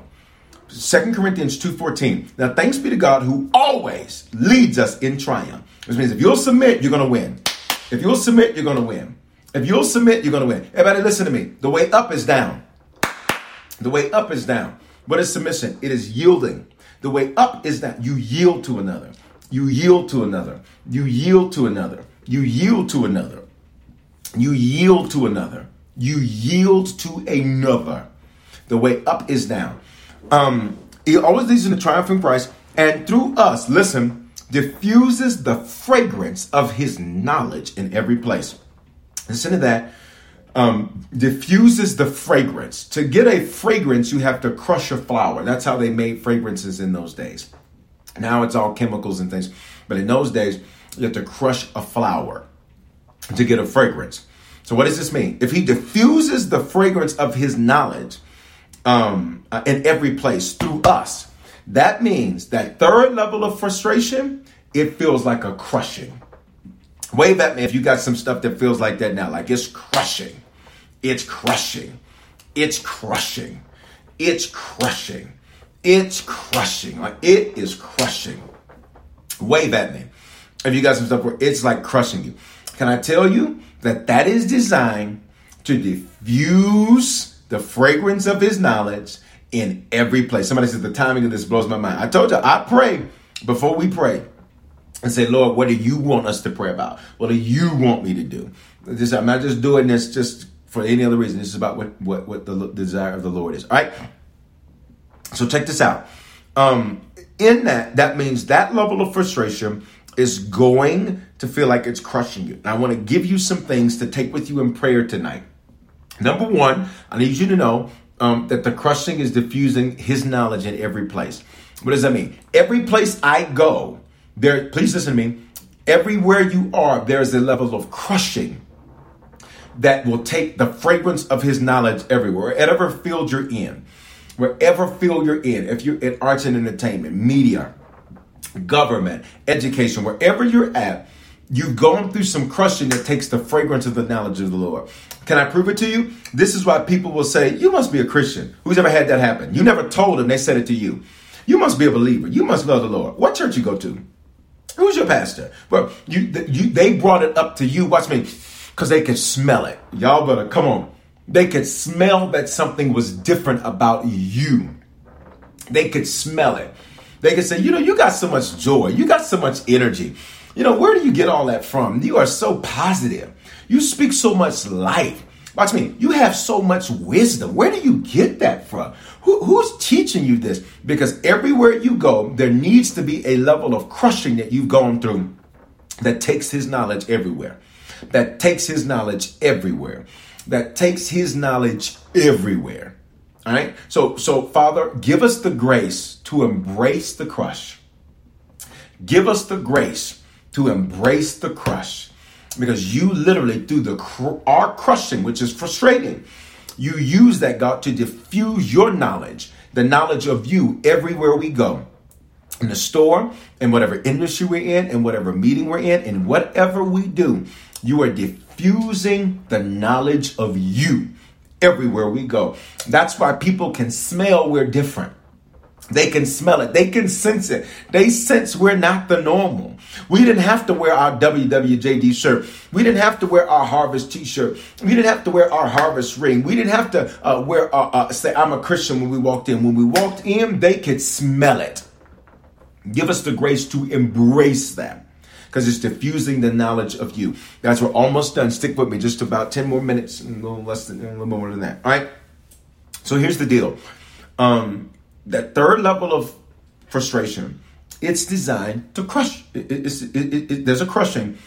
Second Corinthians 2.14. Now, thanks be to God who always leads us in triumph. Which means if you'll submit, you're going to win. If you'll submit, you're going to win. If you'll submit, you're going to win. Everybody listen to me. The way up is down. The way up is down. What is submission? It is yielding. The way up is that you yield to another. You yield to another. You yield to another. You yield to another. You yield to another. You yield to another. The way up is down. Um, he always leads in the triumph in Christ, and through us, listen, diffuses the fragrance of his knowledge in every place. Listen to that um, diffuses the fragrance. To get a fragrance, you have to crush a flower. That's how they made fragrances in those days. Now it's all chemicals and things, but in those days, you have to crush a flower to get a fragrance. So, what does this mean? If he diffuses the fragrance of his knowledge um, uh, in every place through us, That means that third level of frustration, it feels like a crushing. Wave at me if you got some stuff that feels like that now. Like it's crushing. It's crushing. It's crushing. It's crushing. It's crushing. Like it is crushing. Wave at me if you got some stuff where it's like crushing you. Can I tell you that that is designed to diffuse the fragrance of his knowledge in every place. Somebody says the timing of this blows my mind. I told you, I pray before we pray and say, Lord, what do you want us to pray about? What do you want me to do? This, I'm not just doing this just for any other reason. This is about what, what, what the desire of the Lord is. All right. So check this out. Um, in that, that means that level of frustration is going to feel like it's crushing you. And I want to give you some things to take with you in prayer tonight. Number one, I need you to know um, that the crushing is diffusing his knowledge in every place. What does that mean? Every place I go, there, please listen to me. Everywhere you are, there's a level of crushing that will take the fragrance of his knowledge everywhere, wherever field you're in, wherever field you're in, if you're in arts and entertainment, media, government, education, wherever you're at, You've gone through some crushing that takes the fragrance of the knowledge of the Lord. Can I prove it to you? This is why people will say, You must be a Christian. Who's ever had that happen? You never told them, they said it to you. You must be a believer. You must love the Lord. What church you go to? Who's your pastor? Well, you, you they brought it up to you. Watch me, because they could smell it. Y'all better come on. They could smell that something was different about you. They could smell it. They could say, you know, you got so much joy. You got so much energy. You know, where do you get all that from? You are so positive. You speak so much life. Watch me. You have so much wisdom. Where do you get that from? Who, who's teaching you this? Because everywhere you go, there needs to be a level of crushing that you've gone through that takes his knowledge everywhere. That takes his knowledge everywhere. That takes his knowledge everywhere. All right. So, so Father, give us the grace to embrace the crush. Give us the grace to embrace the crush because you literally through the cr- our crushing which is frustrating you use that god to diffuse your knowledge the knowledge of you everywhere we go. In the store in whatever industry we're in in whatever meeting we're in in whatever we do you are diffusing the knowledge of you everywhere we go. That's why people can smell we're different they can smell it. They can sense it. They sense we're not the normal. We didn't have to wear our WWJD shirt. We didn't have to wear our harvest t-shirt. We didn't have to wear our harvest ring. We didn't have to uh, wear uh, uh, say I'm a Christian when we walked in. When we walked in, they could smell it. Give us the grace to embrace that because it's diffusing the knowledge of you. Guys, we're almost done. Stick with me just about 10 more minutes, a little less than a little more than that. All right. So here's the deal. Um, that third level of frustration, it's designed to crush. It, it, it, there's a crushing,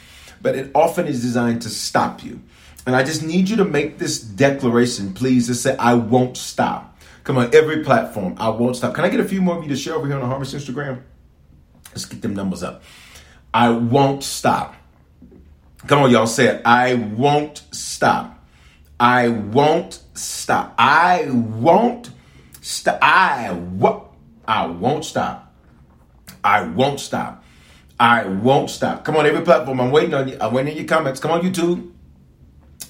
but it often is designed to stop you. And I just need you to make this declaration, please, to say, I won't stop. Come on, every platform, I won't stop. Can I get a few more of you to share over here on the Harvest Instagram? Let's get them numbers up. I won't stop. Come on, y'all say it. I won't stop. I won't stop. I won't St- I what? I won't stop. I won't stop. I won't stop. Come on, every platform. I'm waiting on you. I'm waiting on your comments. Come on, YouTube.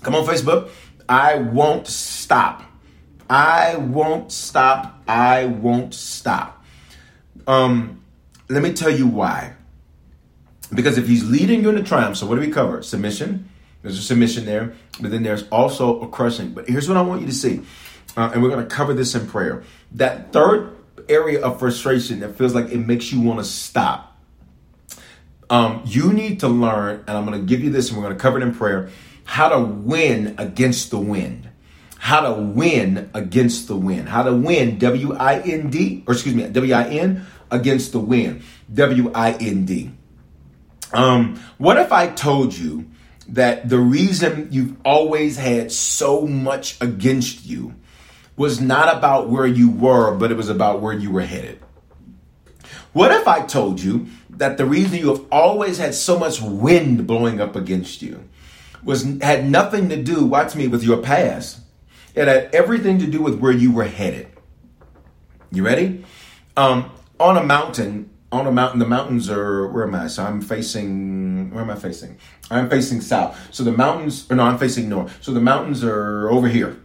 Come on, Facebook. I won't stop. I won't stop. I won't stop. Um, let me tell you why. Because if he's leading you in the triumph, so what do we cover? Submission. There's a submission there, but then there's also a crushing. But here's what I want you to see uh, and we're going to cover this in prayer. That third area of frustration that feels like it makes you want to stop. Um, you need to learn, and I'm going to give you this, and we're going to cover it in prayer, how to win against the wind. How to win against the wind. How to win, W I N D, or excuse me, W I N against the wind. W I N D. Um, what if I told you that the reason you've always had so much against you was not about where you were, but it was about where you were headed. What if I told you that the reason you have always had so much wind blowing up against you was had nothing to do, watch me, with your past. It had everything to do with where you were headed. You ready? Um, on a mountain, on a mountain, the mountains are, where am I? So I'm facing, where am I facing? I'm facing south. So the mountains, or no, I'm facing north. So the mountains are over here,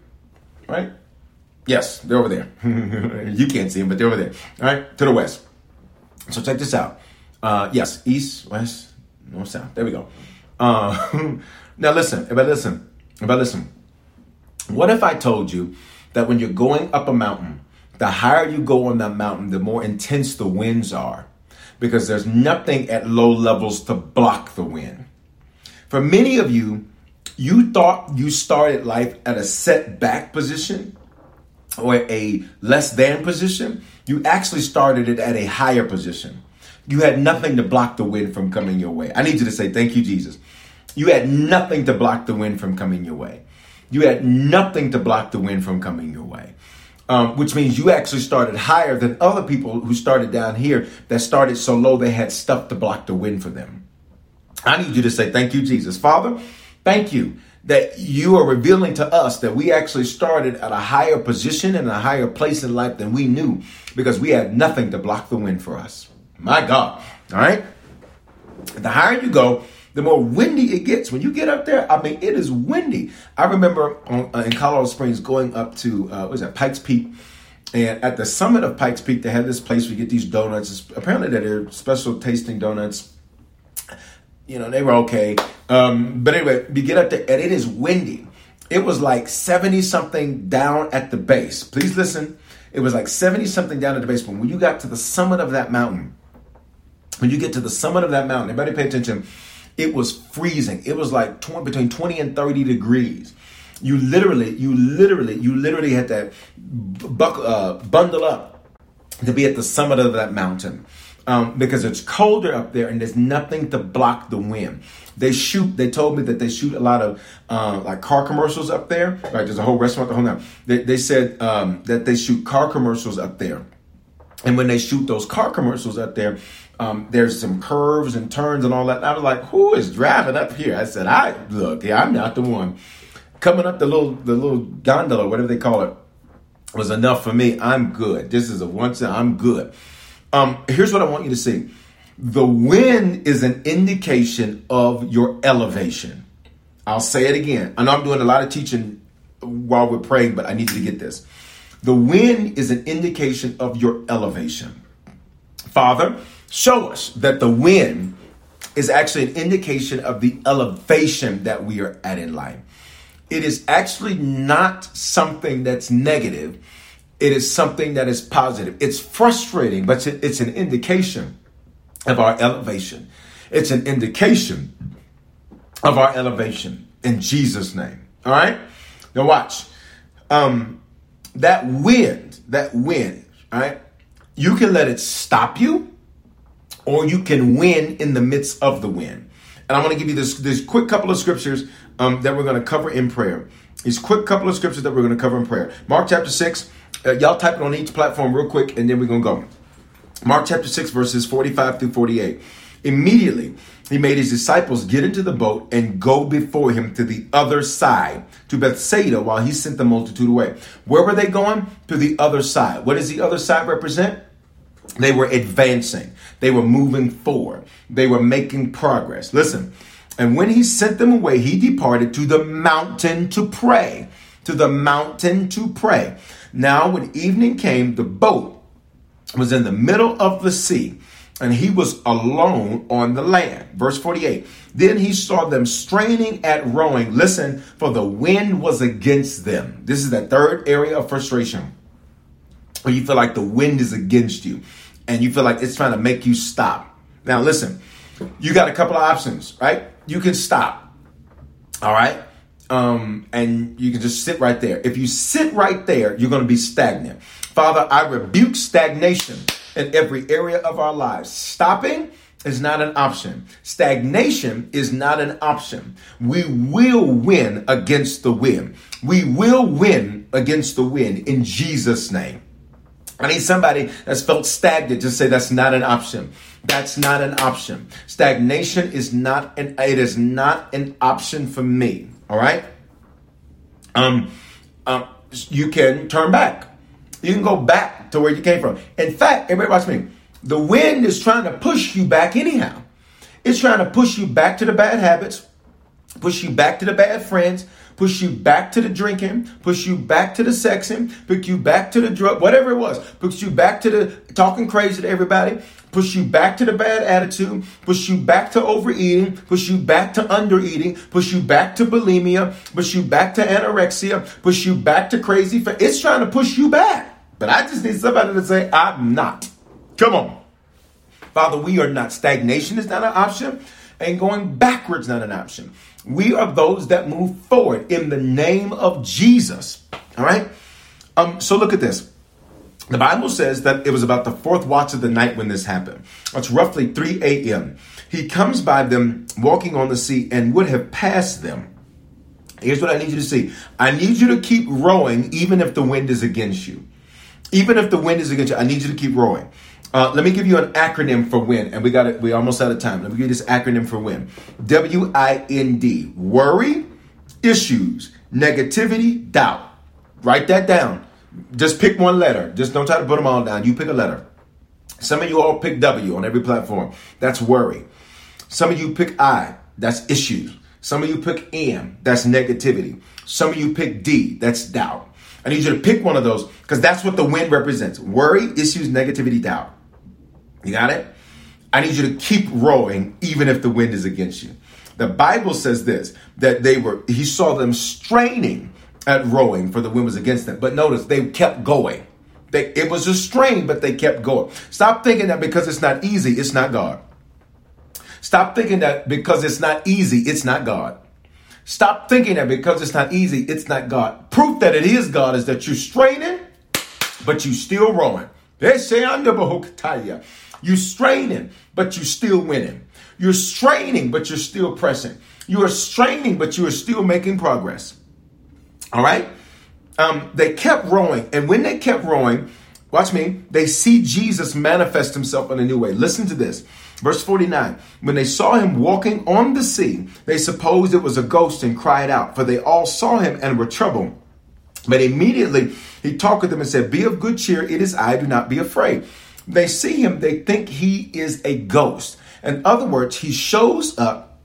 right? Yes, they're over there. you can't see them, but they're over there. All right, to the west. So check this out. Uh, yes, east, west, north, south. There we go. Uh, now listen, everybody listen, everybody listen. What if I told you that when you're going up a mountain, the higher you go on that mountain, the more intense the winds are because there's nothing at low levels to block the wind. For many of you, you thought you started life at a setback position or a less than position. You actually started it at a higher position. You had nothing to block the wind from coming your way. I need you to say, Thank you, Jesus. You had nothing to block the wind from coming your way. You had nothing to block the wind from coming your way. Um, which means you actually started higher than other people who started down here that started so low they had stuff to block the wind for them. I need you to say, Thank you, Jesus. Father, thank you that you are revealing to us that we actually started at a higher position and a higher place in life than we knew because we had nothing to block the wind for us. My God. All right? The higher you go, the more windy it gets. When you get up there, I mean, it is windy. I remember on, uh, in Colorado Springs going up to, uh, what is that, Pikes Peak. And at the summit of Pikes Peak, they had this place where you get these donuts. Apparently, they're special tasting donuts. You know, they were okay. Um, but anyway, we get up there, and it is windy. It was like 70 something down at the base. Please listen. It was like 70 something down at the base. But when you got to the summit of that mountain, when you get to the summit of that mountain, everybody pay attention, it was freezing. It was like 20, between 20 and 30 degrees. You literally, you literally, you literally had to buck, uh, bundle up to be at the summit of that mountain. Um, because it's colder up there and there's nothing to block the wind. They shoot. They told me that they shoot a lot of uh, like car commercials up there. Right, there's a whole restaurant. The whole now. They, they said um, that they shoot car commercials up there, and when they shoot those car commercials up there, um, there's some curves and turns and all that. And I was like, who is driving up here? I said, I look, yeah, I'm not the one. Coming up the little the little gondola, whatever they call it, was enough for me. I'm good. This is a once. I'm good. Um, here's what I want you to see. The wind is an indication of your elevation. I'll say it again. I know I'm doing a lot of teaching while we're praying, but I need you to get this. The wind is an indication of your elevation. Father, show us that the wind is actually an indication of the elevation that we are at in life. It is actually not something that's negative. It is something that is positive. It's frustrating, but it's an indication of our elevation. It's an indication of our elevation in Jesus' name. All right? Now watch. Um, that wind, that wind, all right? You can let it stop you or you can win in the midst of the wind. And I'm going to give you this, this quick couple of scriptures um, that we're going to cover in prayer. These quick couple of scriptures that we're going to cover in prayer. Mark chapter 6. Uh, y'all type it on each platform real quick, and then we're to go. Mark chapter 6, verses 45 through 48. Immediately, he made his disciples get into the boat and go before him to the other side, to Bethsaida, while he sent the multitude away. Where were they going? To the other side. What does the other side represent? They were advancing. They were moving forward. They were making progress. Listen, and when he sent them away, he departed to the mountain to pray. To the mountain to pray. Now, when evening came, the boat was in the middle of the sea, and he was alone on the land. Verse 48. Then he saw them straining at rowing. Listen, for the wind was against them. This is the third area of frustration where you feel like the wind is against you and you feel like it's trying to make you stop. Now, listen, you got a couple of options, right? You can stop, all right? Um, and you can just sit right there. If you sit right there, you're going to be stagnant. Father, I rebuke stagnation in every area of our lives. Stopping is not an option. Stagnation is not an option. We will win against the wind. We will win against the wind in Jesus' name. I need somebody that's felt stagnant to say that's not an option. That's not an option. Stagnation is not an it is not an option for me. All right. Um, um, you can turn back. You can go back to where you came from. In fact, everybody watch me. The wind is trying to push you back anyhow. It's trying to push you back to the bad habits, push you back to the bad friends, push you back to the drinking, push you back to the sexing, push you back to the drug, whatever it was, push you back to the talking crazy to everybody, push you back to the bad attitude, push you back to overeating, push you back to undereating, push you back to bulimia, push you back to anorexia, push you back to crazy. It's trying to push you back. But I just need somebody to say, I'm not. Come on. Father, we are not. Stagnation is not an option, and going backwards not an option. We are those that move forward in the name of Jesus. All right? Um, so look at this. The Bible says that it was about the fourth watch of the night when this happened. It's roughly 3 a.m. He comes by them walking on the sea and would have passed them. Here's what I need you to see I need you to keep rowing even if the wind is against you. Even if the wind is against you, I need you to keep rowing. Uh, let me give you an acronym for WIN, and we got it. We almost out of time. Let me give you this acronym for WIN. W I N D. Worry, issues, negativity, doubt. Write that down. Just pick one letter. Just don't try to put them all down. You pick a letter. Some of you all pick W on every platform. That's worry. Some of you pick I. That's issues. Some of you pick M. That's negativity. Some of you pick D. That's doubt. I need you to pick one of those because that's what the wind represents worry, issues, negativity, doubt. You got it? I need you to keep rowing even if the wind is against you. The Bible says this that they were, he saw them straining at rowing for the wind was against them. But notice they kept going. They, it was a strain, but they kept going. Stop thinking that because it's not easy, it's not God. Stop thinking that because it's not easy, it's not God. Stop thinking that because it's not easy, it's not God. Proof that it is God is that you're straining, but you still rowing. They say under You're straining, but you're still winning. You're straining, but you're still pressing. You are straining, but you are still making progress. All right? Um, they kept rowing, and when they kept rowing, watch me, they see Jesus manifest himself in a new way. Listen to this. Verse 49 When they saw him walking on the sea, they supposed it was a ghost and cried out, for they all saw him and were troubled. But immediately he talked with them and said, Be of good cheer, it is I, do not be afraid. They see him, they think he is a ghost. In other words, he shows up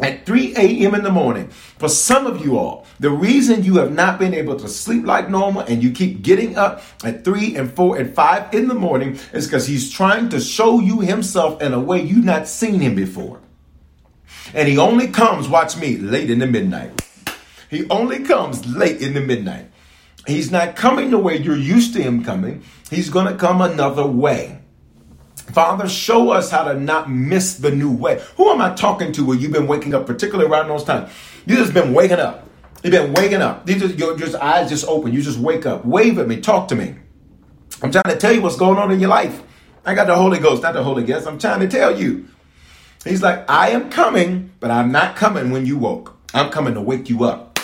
at 3 a.m. in the morning. For some of you all, the reason you have not been able to sleep like normal and you keep getting up at 3 and 4 and 5 in the morning is because he's trying to show you himself in a way you've not seen him before. And he only comes, watch me, late in the midnight. He only comes late in the midnight. He's not coming the way you're used to him coming. He's going to come another way. Father, show us how to not miss the new way. Who am I talking to where you've been waking up, particularly around those times? You just been waking up. You've been waking up. These just, your just eyes just open. You just wake up. Wave at me. Talk to me. I'm trying to tell you what's going on in your life. I got the Holy Ghost, not the Holy Ghost. I'm trying to tell you. He's like, I am coming, but I'm not coming when you woke. I'm coming to wake you up.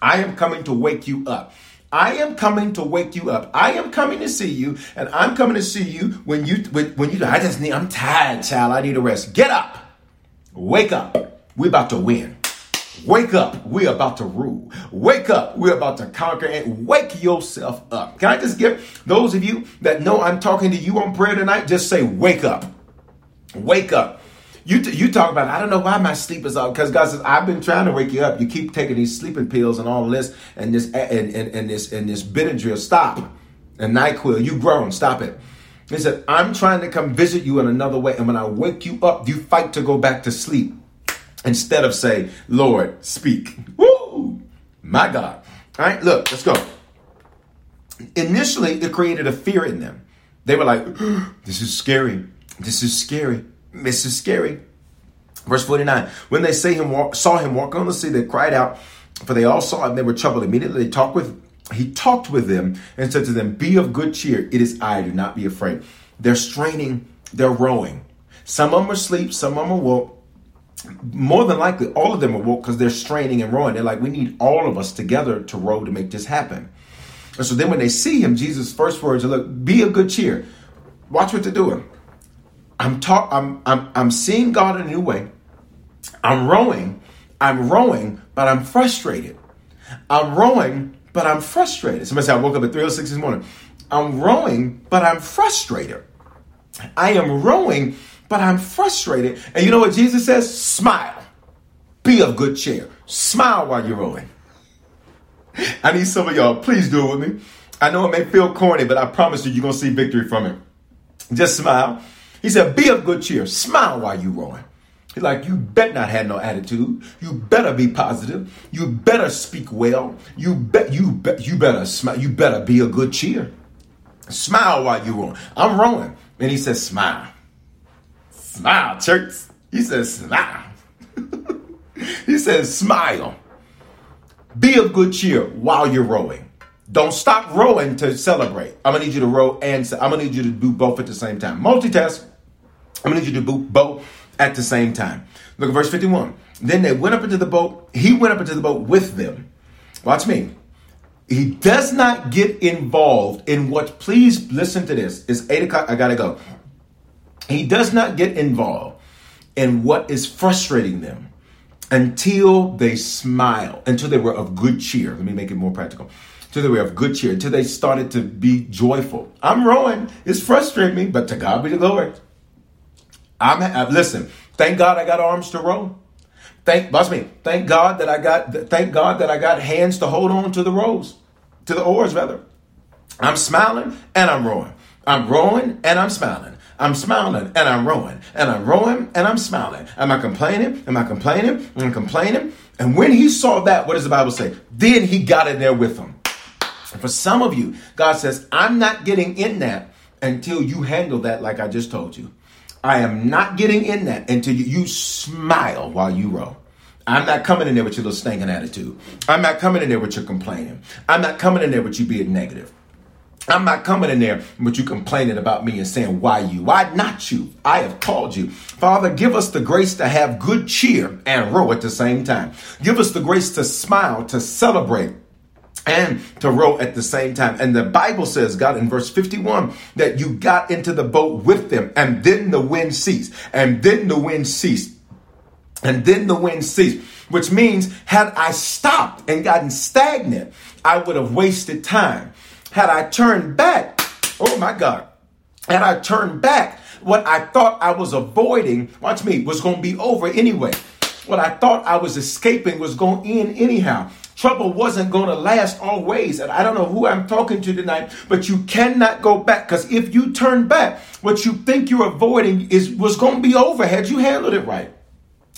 I am coming to wake you up. I am coming to wake you up. I am coming to see you, and I'm coming to see you when you when, when you. I just need. I'm tired, child. I need a rest. Get up, wake up. We're about to win. Wake up. We're about to rule. Wake up. We're about to conquer and wake yourself up. Can I just give those of you that know I'm talking to you on prayer tonight, just say, wake up. Wake up. You, t- you talk about, I don't know why my sleep is off. Because God says, I've been trying to wake you up. You keep taking these sleeping pills and all this and this and, and, and this and this Benadryl. Stop. And NyQuil. You grown. Stop it. He said, I'm trying to come visit you in another way. And when I wake you up, you fight to go back to sleep. Instead of say, Lord, speak. Woo! My God. All right, look, let's go. Initially, it created a fear in them. They were like, this is scary. This is scary. This is scary. Verse 49 When they him walk, saw him walk on the sea, they cried out, for they all saw him. They were troubled. Immediately they talked with he talked with them and said to them, Be of good cheer. It is I. Do not be afraid. They're straining, they're rowing. Some of them are asleep, some of them are woke. More than likely, all of them are woke because they're straining and rowing. They're like, we need all of us together to row to make this happen. And so then when they see him, Jesus' first words are, Look, be of good cheer. Watch what they're doing. I'm talk I'm I'm I'm seeing God in a new way. I'm rowing. I'm rowing, but I'm frustrated. I'm rowing, but I'm frustrated. Somebody said I woke up at 306 this morning. I'm rowing, but I'm frustrated. I am rowing, but I'm frustrated. And you know what Jesus says? Smile. Be of good cheer. Smile while you're rowing. I need some of y'all, please do it with me. I know it may feel corny, but I promise you, you're going to see victory from it. Just smile. He said, Be of good cheer. Smile while you're rowing. He's like, You better not have no attitude. You better be positive. You better speak well. You bet you bet you better smile. You better be a good cheer. Smile while you're rowing. I'm rowing. And he says, Smile. Smile, church. He says, Smile. he says, Smile. Be of good cheer while you're rowing. Don't stop rowing to celebrate. I'm gonna need you to row and I'm gonna need you to do both at the same time. Multitask. I'm gonna need you to do both at the same time. Look at verse 51. Then they went up into the boat. He went up into the boat with them. Watch me. He does not get involved in what, please listen to this. It's eight o'clock. I gotta go. He does not get involved in what is frustrating them until they smile, until they were of good cheer. Let me make it more practical. Until they were of good cheer, until they started to be joyful. I'm rowing. It's frustrating me, but to God be the glory. I'm, I, uh, listen. Thank God I got arms to row. Thank, watch me. Thank God that I got. Thank God that I got hands to hold on to the rows, to the oars rather. I'm smiling and I'm rowing. I'm rowing and I'm smiling. I'm smiling and I'm rowing and I'm rowing and I'm smiling. Am I complaining? Am I complaining? Am I'm complaining. And when he saw that, what does the Bible say? Then he got in there with them. And for some of you, God says, I'm not getting in that until you handle that like I just told you. I am not getting in that until you, you smile while you row. I'm not coming in there with your little stinking attitude. I'm not coming in there with your complaining. I'm not coming in there with you being negative. I'm not coming in there with you complaining about me and saying, Why you? Why not you? I have called you. Father, give us the grace to have good cheer and row at the same time. Give us the grace to smile, to celebrate, and to row at the same time. And the Bible says, God, in verse 51, that you got into the boat with them, and then the wind ceased, and then the wind ceased. And then the wind ceased, which means had I stopped and gotten stagnant, I would have wasted time. Had I turned back, oh my God, had I turned back, what I thought I was avoiding, watch me, was going to be over anyway. What I thought I was escaping was going in anyhow. Trouble wasn't going to last always. And I don't know who I'm talking to tonight, but you cannot go back because if you turn back, what you think you're avoiding is was going to be over had you handled it right.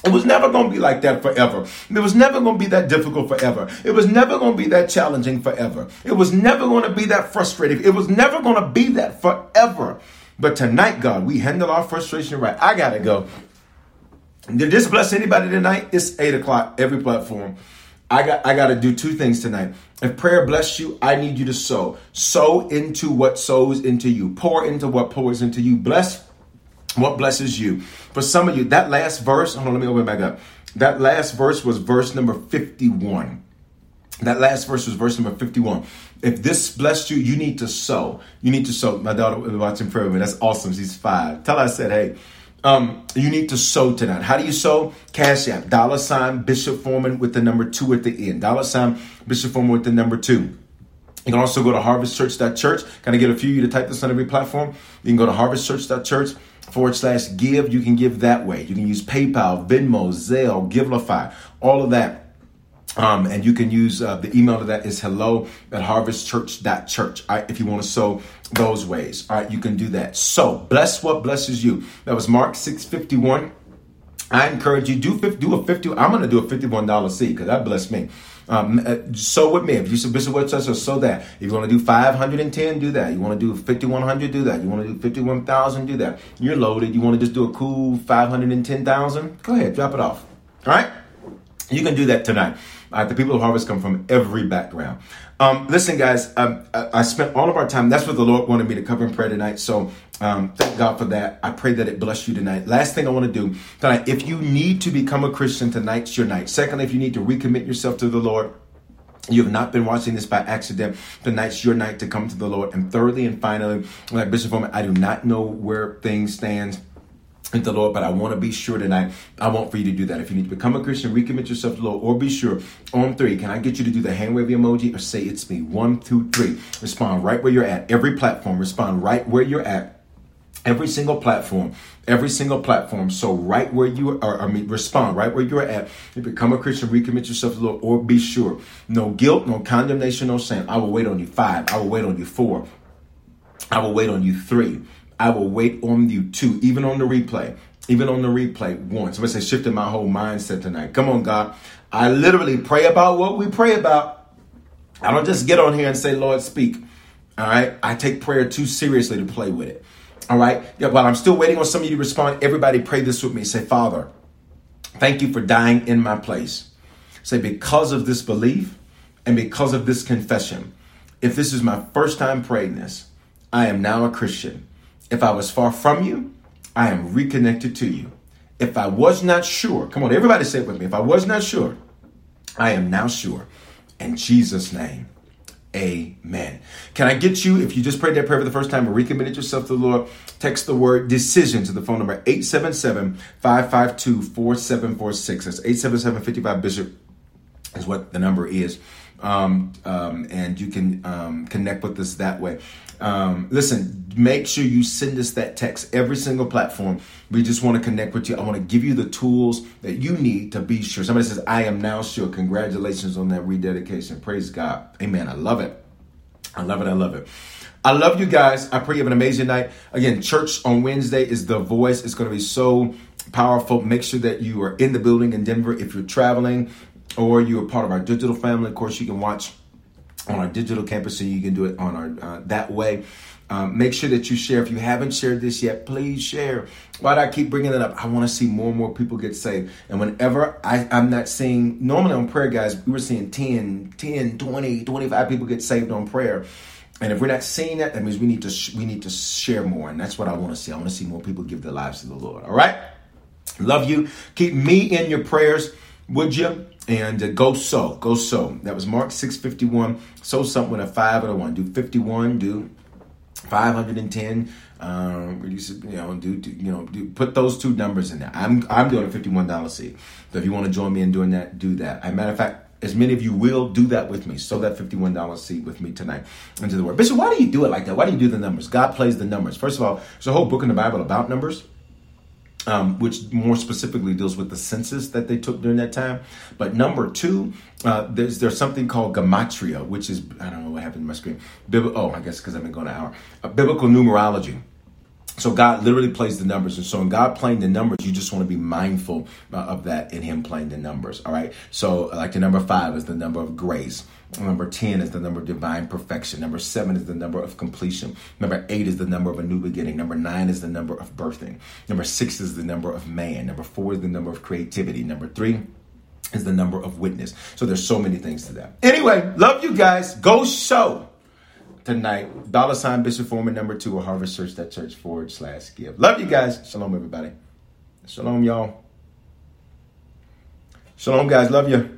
It was never going to be like that forever. It was never going to be that difficult forever. It was never going to be that challenging forever. It was never going to be that frustrating. It was never going to be that forever. But tonight, God, we handle our frustration right. I got to go. Did this bless anybody tonight? It's 8 o'clock, every platform. I got I got to do two things tonight. If prayer bless you, I need you to sow. Sow into what sows into you. Pour into what pours into you. Bless what blesses you. For some of you, that last verse, hold on, let me open it back up. That last verse was verse number 51. That last verse was verse number 51. If this blessed you, you need to sow. You need to sow. My daughter was watching prayer with me. That's awesome. She's five. Tell her I said, hey, um, you need to sow tonight. How do you sow? Cash App, dollar sign Bishop Foreman with the number two at the end. Dollar sign Bishop Foreman with the number two. You can also go to harvestchurch.church. Can I get a few of you to type this on every platform? You can go to harvestchurch.church forward slash give. You can give that way. You can use PayPal, Venmo, Zelle, Givelify, all of that. Um, and you can use uh, the email to that is hello at harvestchurch.church. All right, if you want to sow those ways. All right, you can do that. So bless what blesses you. That was Mark 651. I encourage you do do a 50. I'm going to do a $51 seed because that blessed me. Um, uh, so with me, if you said Bishop Webster, so that. If you want to do 510, do that. You want to do 5100, do that. You want to do 51,000, do that. You're loaded. You want to just do a cool 510,000? Go ahead, drop it off. All right? You can do that tonight. Uh, the people of Harvest come from every background. Um, listen, guys, um, I, I, spent all of our time. That's what the Lord wanted me to cover in prayer tonight. So um, thank God for that. I pray that it bless you tonight. Last thing I want to do tonight, if you need to become a Christian, tonight's your night. Secondly, if you need to recommit yourself to the Lord, you have not been watching this by accident. Tonight's your night to come to the Lord. And thirdly and finally, like Bishop Foreman, I do not know where things stand with the Lord, but I want to be sure tonight. I want for you to do that. If you need to become a Christian, recommit yourself to the Lord, or be sure on three. Can I get you to do the hand wave emoji or say it's me? One, two, three. Respond right where you're at. Every platform, respond right where you're at. Every single platform, every single platform. So right where you are, I mean, respond right where you're at. You become a Christian, recommit yourself to the Lord, or be sure. No guilt, no condemnation, no shame. I will wait on you five. I will wait on you four. I will wait on you three. I will wait on you two, even on the replay. Even on the replay, once. one. Somebody say, shifting my whole mindset tonight. Come on, God. I literally pray about what we pray about. I don't just get on here and say, Lord, speak. All right. I take prayer too seriously to play with it. All right. Yeah, while I'm still waiting on some of you to respond, everybody pray this with me. Say, Father, thank you for dying in my place. Say, because of this belief and because of this confession, if this is my first time praying this, I am now a Christian. If I was far from you, I am reconnected to you. If I was not sure, come on, everybody say it with me. If I was not sure, I am now sure. In Jesus' name. Amen. Can I get you, if you just prayed that prayer for the first time or recommitted yourself to the Lord, text the word decision to the phone number 877 552 4746. That's 877 55 Bishop, is what the number is. Um, um, and you can um, connect with us that way. Um, listen, make sure you send us that text every single platform. We just want to connect with you. I want to give you the tools that you need to be sure. Somebody says, I am now sure. Congratulations on that rededication. Praise God. Amen. I love it. I love it. I love it. I love you guys. I pray you have an amazing night. Again, church on Wednesday is the voice. It's going to be so powerful. Make sure that you are in the building in Denver. If you're traveling or you're part of our digital family, of course, you can watch on our digital campus, so you can do it on our uh, that way. Um, make sure that you share. If you haven't shared this yet, please share. Why do I keep bringing it up? I want to see more and more people get saved. And whenever I, I'm not seeing, normally on prayer, guys, we were seeing 10, 10, 20, 25 people get saved on prayer. And if we're not seeing that, that means we need to sh- we need to share more, and that's what I want to see. I want to see more people give their lives to the Lord. All right, love you. Keep me in your prayers, would you? And uh, go sow go sow that was mark 651 so something with a five and a one. Do 51 do 510 um you know do, do you know do, put those two numbers in there. I'm i'm doing a 51 dollar seed so if you want to join me in doing that do that. As matter of fact as many of you will do that with me. Sow that $51 seed with me tonight into the word. Bishop why do you do it like that? Why do you do the numbers? God plays the numbers. First of all there's a whole book in the bible about numbers um, which more specifically deals with the census that they took during that time. But number two, uh, there's there's something called gematria, which is I don't know what happened to my screen. Bib- oh, I guess because I've been going an hour. Uh, biblical numerology. So God literally plays the numbers, and so in God playing the numbers, you just want to be mindful uh, of that in Him playing the numbers. All right. So like the number five is the number of grace. Number 10 is the number of divine perfection. Number 7 is the number of completion. Number 8 is the number of a new beginning. Number 9 is the number of birthing. Number 6 is the number of man. Number 4 is the number of creativity. Number 3 is the number of witness. So there's so many things to that. Anyway, love you guys. Go show tonight. Dollar sign Bishop Foreman number 2 or Harvest Church, that church forward slash give. Love you guys. Shalom, everybody. Shalom, y'all. Shalom, guys. Love you.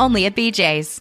only at BJ's.